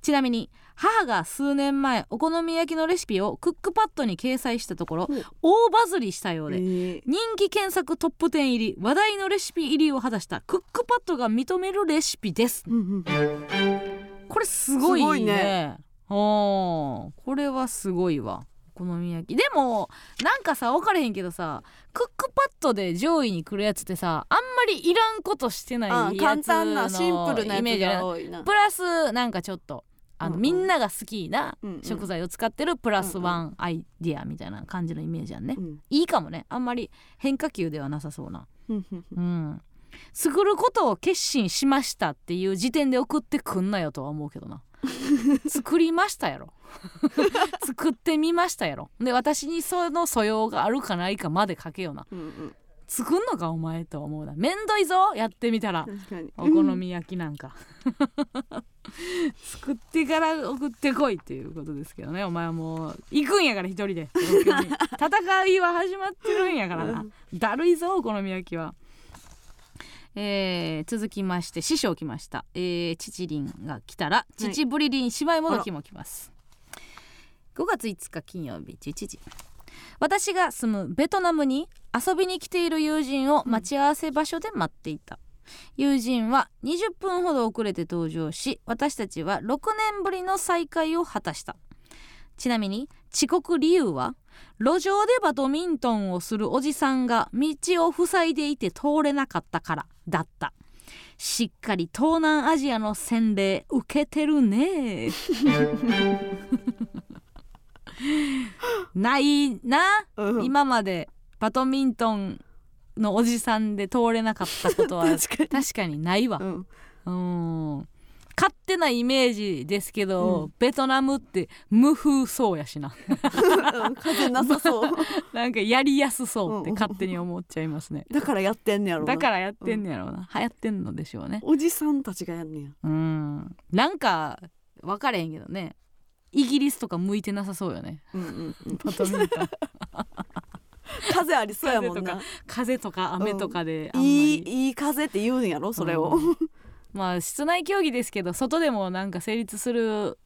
ちなみに母が数年前お好み焼きのレシピをクックパッドに掲載したところ大バズりしたようでえ。ー人気検索トップ10入り話題のレシピ入りを果たしたクックパッドが認めるレシピです。うんうんこれすごいね。いね。おー。これはすごいわ。お好み焼き。でもなんかさ分かれへんけどさクックパッドで上位に来るやつってさあんまりいらんことしてないあやつ簡単なシンプルなやつイメージある。が多いなプラスなんかちょっとあの、うんうん。みんなが好きな食材を使ってるプラスワンアイディアみたいな感じのイメージやんね、うん。いいかもね。あんまり変化球ではなさそうな。うん作ることを決心しましたっていう時点で送ってくんなよとは思うけどな。作りましたやろ。作ってみましたやろ。で私にその素養があるかないかまで書けよな。うんうん作んのかお前とは思うな。めんどいぞやってみたら。お好み焼きなんか。作ってから送ってこいっていうことですけどね。お前はもう行くんやから一人で。戦いは始まってるんやからな。だるいぞお好み焼きは。えー続きまして師匠来ました、えー、チチリンが来たらい。父ぶりりん芝居もどきも来ます、5月5日金曜日11時私が住むベトナムに遊びに来ている友人を待ち合わせ場所で待っていた、友人は20分ほど遅れて登場し私たちは6年ぶりの再会を果たした。ちなみに遅刻理由は路上でバドミントンをするおじさんが道を塞いでいて通れなかったからだった。しっかり東南アジアの洗礼受けてるね。ないな、うん。今までバドミントンのおじさんで通れなかったことは。確かに。ないわ。うん。うん。勝手なイメージですけど、うん。ベトナムって無風そうやしな。うん。風なさそう。なんかやりやすそうってうん。勝手に思っちゃいますね。だからやってんねやろな。だからやってんねやろうな、流行ってんのでしょうね。おじさんたちがやんねや。うん。なんか分かれへんけどねイギリスとか向いてなさそうよね。うんうんうん。バドミントン。風ありそうやもんな。風と風とか雨とかであんまり、いいいい風って言うんやろそれを、まあ室内競技ですけど外でもなんか成立する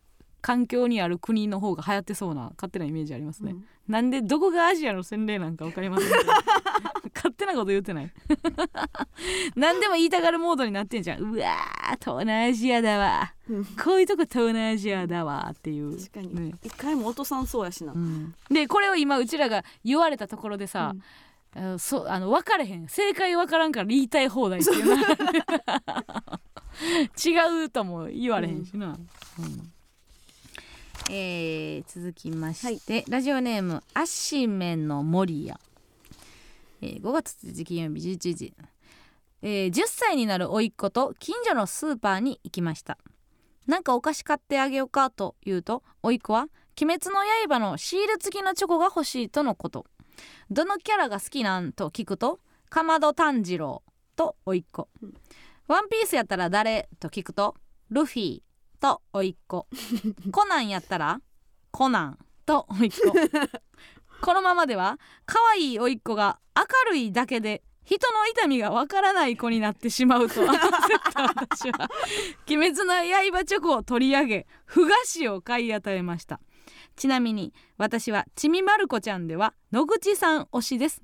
環境にある国の方が流行ってそうな勝手なイメージありますね、うん。なんでどこがアジアの洗礼なんか分かりません 勝手なこと言ってない。何でも言いたがるモードになってんじゃん。うわー東南アジアだわ。うん。こういうとこ東南アジアだわっていう。確かに、ね。一回も落とさんそうやしな、うん。でこれを今うちらが言われたところでさ、あのそうあの分かれへん。正解分からんから言いたい放題っていうな。違うとも言われへんしな、うんえー続きまして、ラジオネームアシメの森屋、えー5月1日金曜日11時、えー10歳になる甥っ子と近所のスーパーに行きました。なんかお菓子買ってあげようかと言うと甥っ子は「鬼滅の刃」のシール付きのチョコが欲しいとのこと。どのキャラが好きなんと聞くと「かまど炭治郎」と甥っ子、うん。ワンピースやったら誰と聞くと「ルフィ」と甥っ子コナンやったら「コナン」と甥っ子このままでは可愛い甥っ子が明るいだけで人の痛みがわからない子になってしまうと焦った私は「鬼滅の刃」チョコを取り上げふ菓子を買い与えました。ちなみに私はちみまる子ちゃんでは野口さん推しです。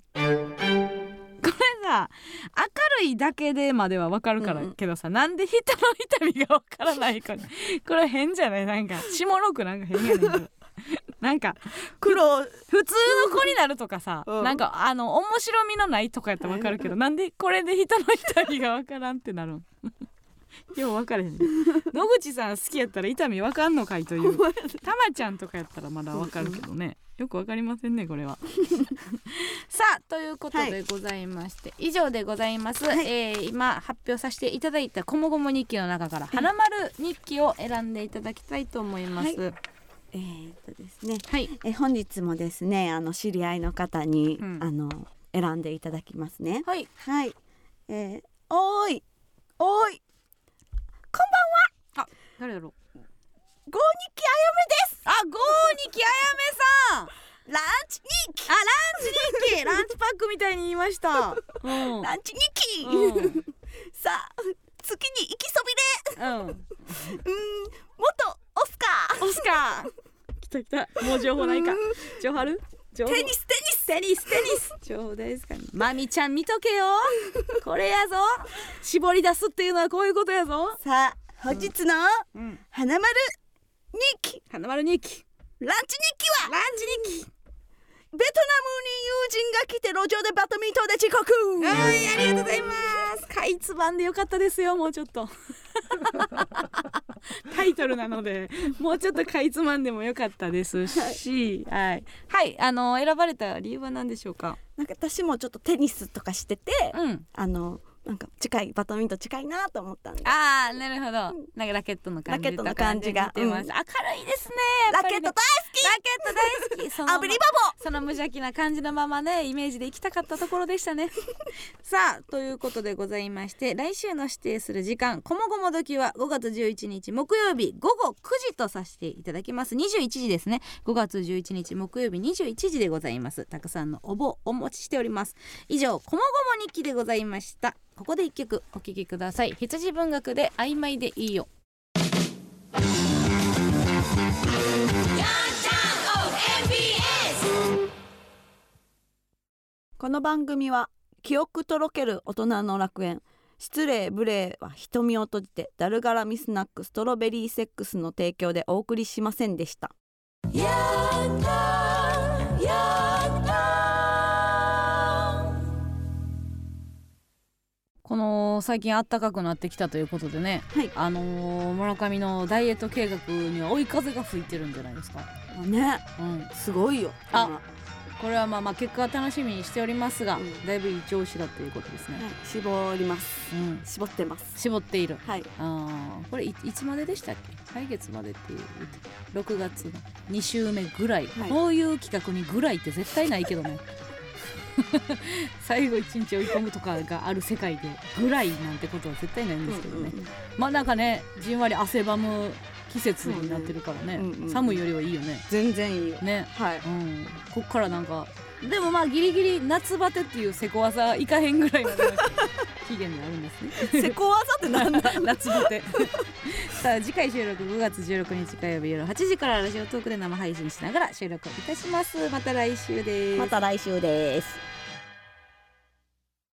これさ明るいだけでまではわかるからうんうん。けどさ、なんで人の痛みがわからない子に これ変じゃない？なんか下の句なんか変やねんけど。なんか黒。普通の子になるとかさ、うん。なんかあの面白みのないとかやったらわかるけどなんでこれで人の痛みがわからんってなるん？よう分かれへん野口さん好きやったら痛みわかんのかいという。たまちゃんとかやったらまだわかるけどねよくわかりませんねこれは。さあということでございまして、以上でございます、えー今発表させていただいた「こもごも日記」の中から「花丸日記」を選んでいただきたいと思います。はえー、っとですね。はい、え本日もですねあの知り合いの方に、うん。あの選んでいただきますね。はい、はい。えー、おーい。おーい。誰やろゴーニキああ、ゴーニキあやめさん。やめですランチ日記あ、ランチ日記、ランチパックみたいに言いました。うん。ランチ日記、うんさあ月に行きそびでうん。うーん元オスカオスカー。来た来た。もう情報ないかう。情報ある？テニステニステニス、テニス。情報ですかね。マミちゃん見とけよ。これやぞ。絞り出すっていうのはこういうことやぞ。さあ本日のうん。日記花丸日記。ランチ日記はランチ日記。ベトナムに友人が来て路上でバドミントンで遅刻はい、ありがとうございます。かいつまんでよかったですよ、もうちょっと。タイトルなので、もうちょっとかいつまんでもよかったですし、はい、はい、あの選ばれた理由は何でしょうか？なんか私もちょっとテニスとかしてて、うん。あのなんか近いバドミントン近いなと思ったんで。ああ、なるほど。なんかラケットの感じラケットの感じが。うん。明るいですね。ラケット大好き。ラケット大好き。そのアブリバその無邪気な感じのままねイメージで行きたかったところでしたね。さあということでございまして来週の指定する時間「こもごも時」は5月11日木曜日午後9時とさせていただきます。21時ですね。5月11日木曜日21時でございます。たくさんの応募お待ちしております。以上「こもごも日記」でございましたここで一曲お聴きください。羊文学で曖昧でいいよ。この番組は記憶とろける大人の楽園。失礼無礼は瞳を閉じてダルガラミスナックストロベリーセックスの提供でお送りしませんでした。この最近暖かくなってきたということでね、はい。あのー村上のダイエット計画には追い風が吹いてるんじゃないですか、ね。うん、すごいよあ今。これはまあまあ結果は楽しみにしておりますが、うん。だいぶいい調子だということですね、はい。絞ります。うん、絞ってます。絞っている。はい。あーこれいいつまででしたっけ？来月までって言って6月の2週目ぐらい、はい。こういう企画にぐらいって絶対ないけどね最後一日追い込むとかがある世界でぐらいなんてことは絶対ないんですけどね、うんうんまあなんかねじんわり汗ばむ季節になってるからね、うんうん。寒いよりはいいよね。全然いいよ。ね。はい。うん。こっからなんかでもまあギリギリ夏バテっていうせこ技いかへんぐらいまで期限があるんですね。せこ技ってなんだ？夏バテ。さあ次回収録5月16日火曜日夜8時からラジオトークで生配信しながら収録いたします。また来週です。また来週です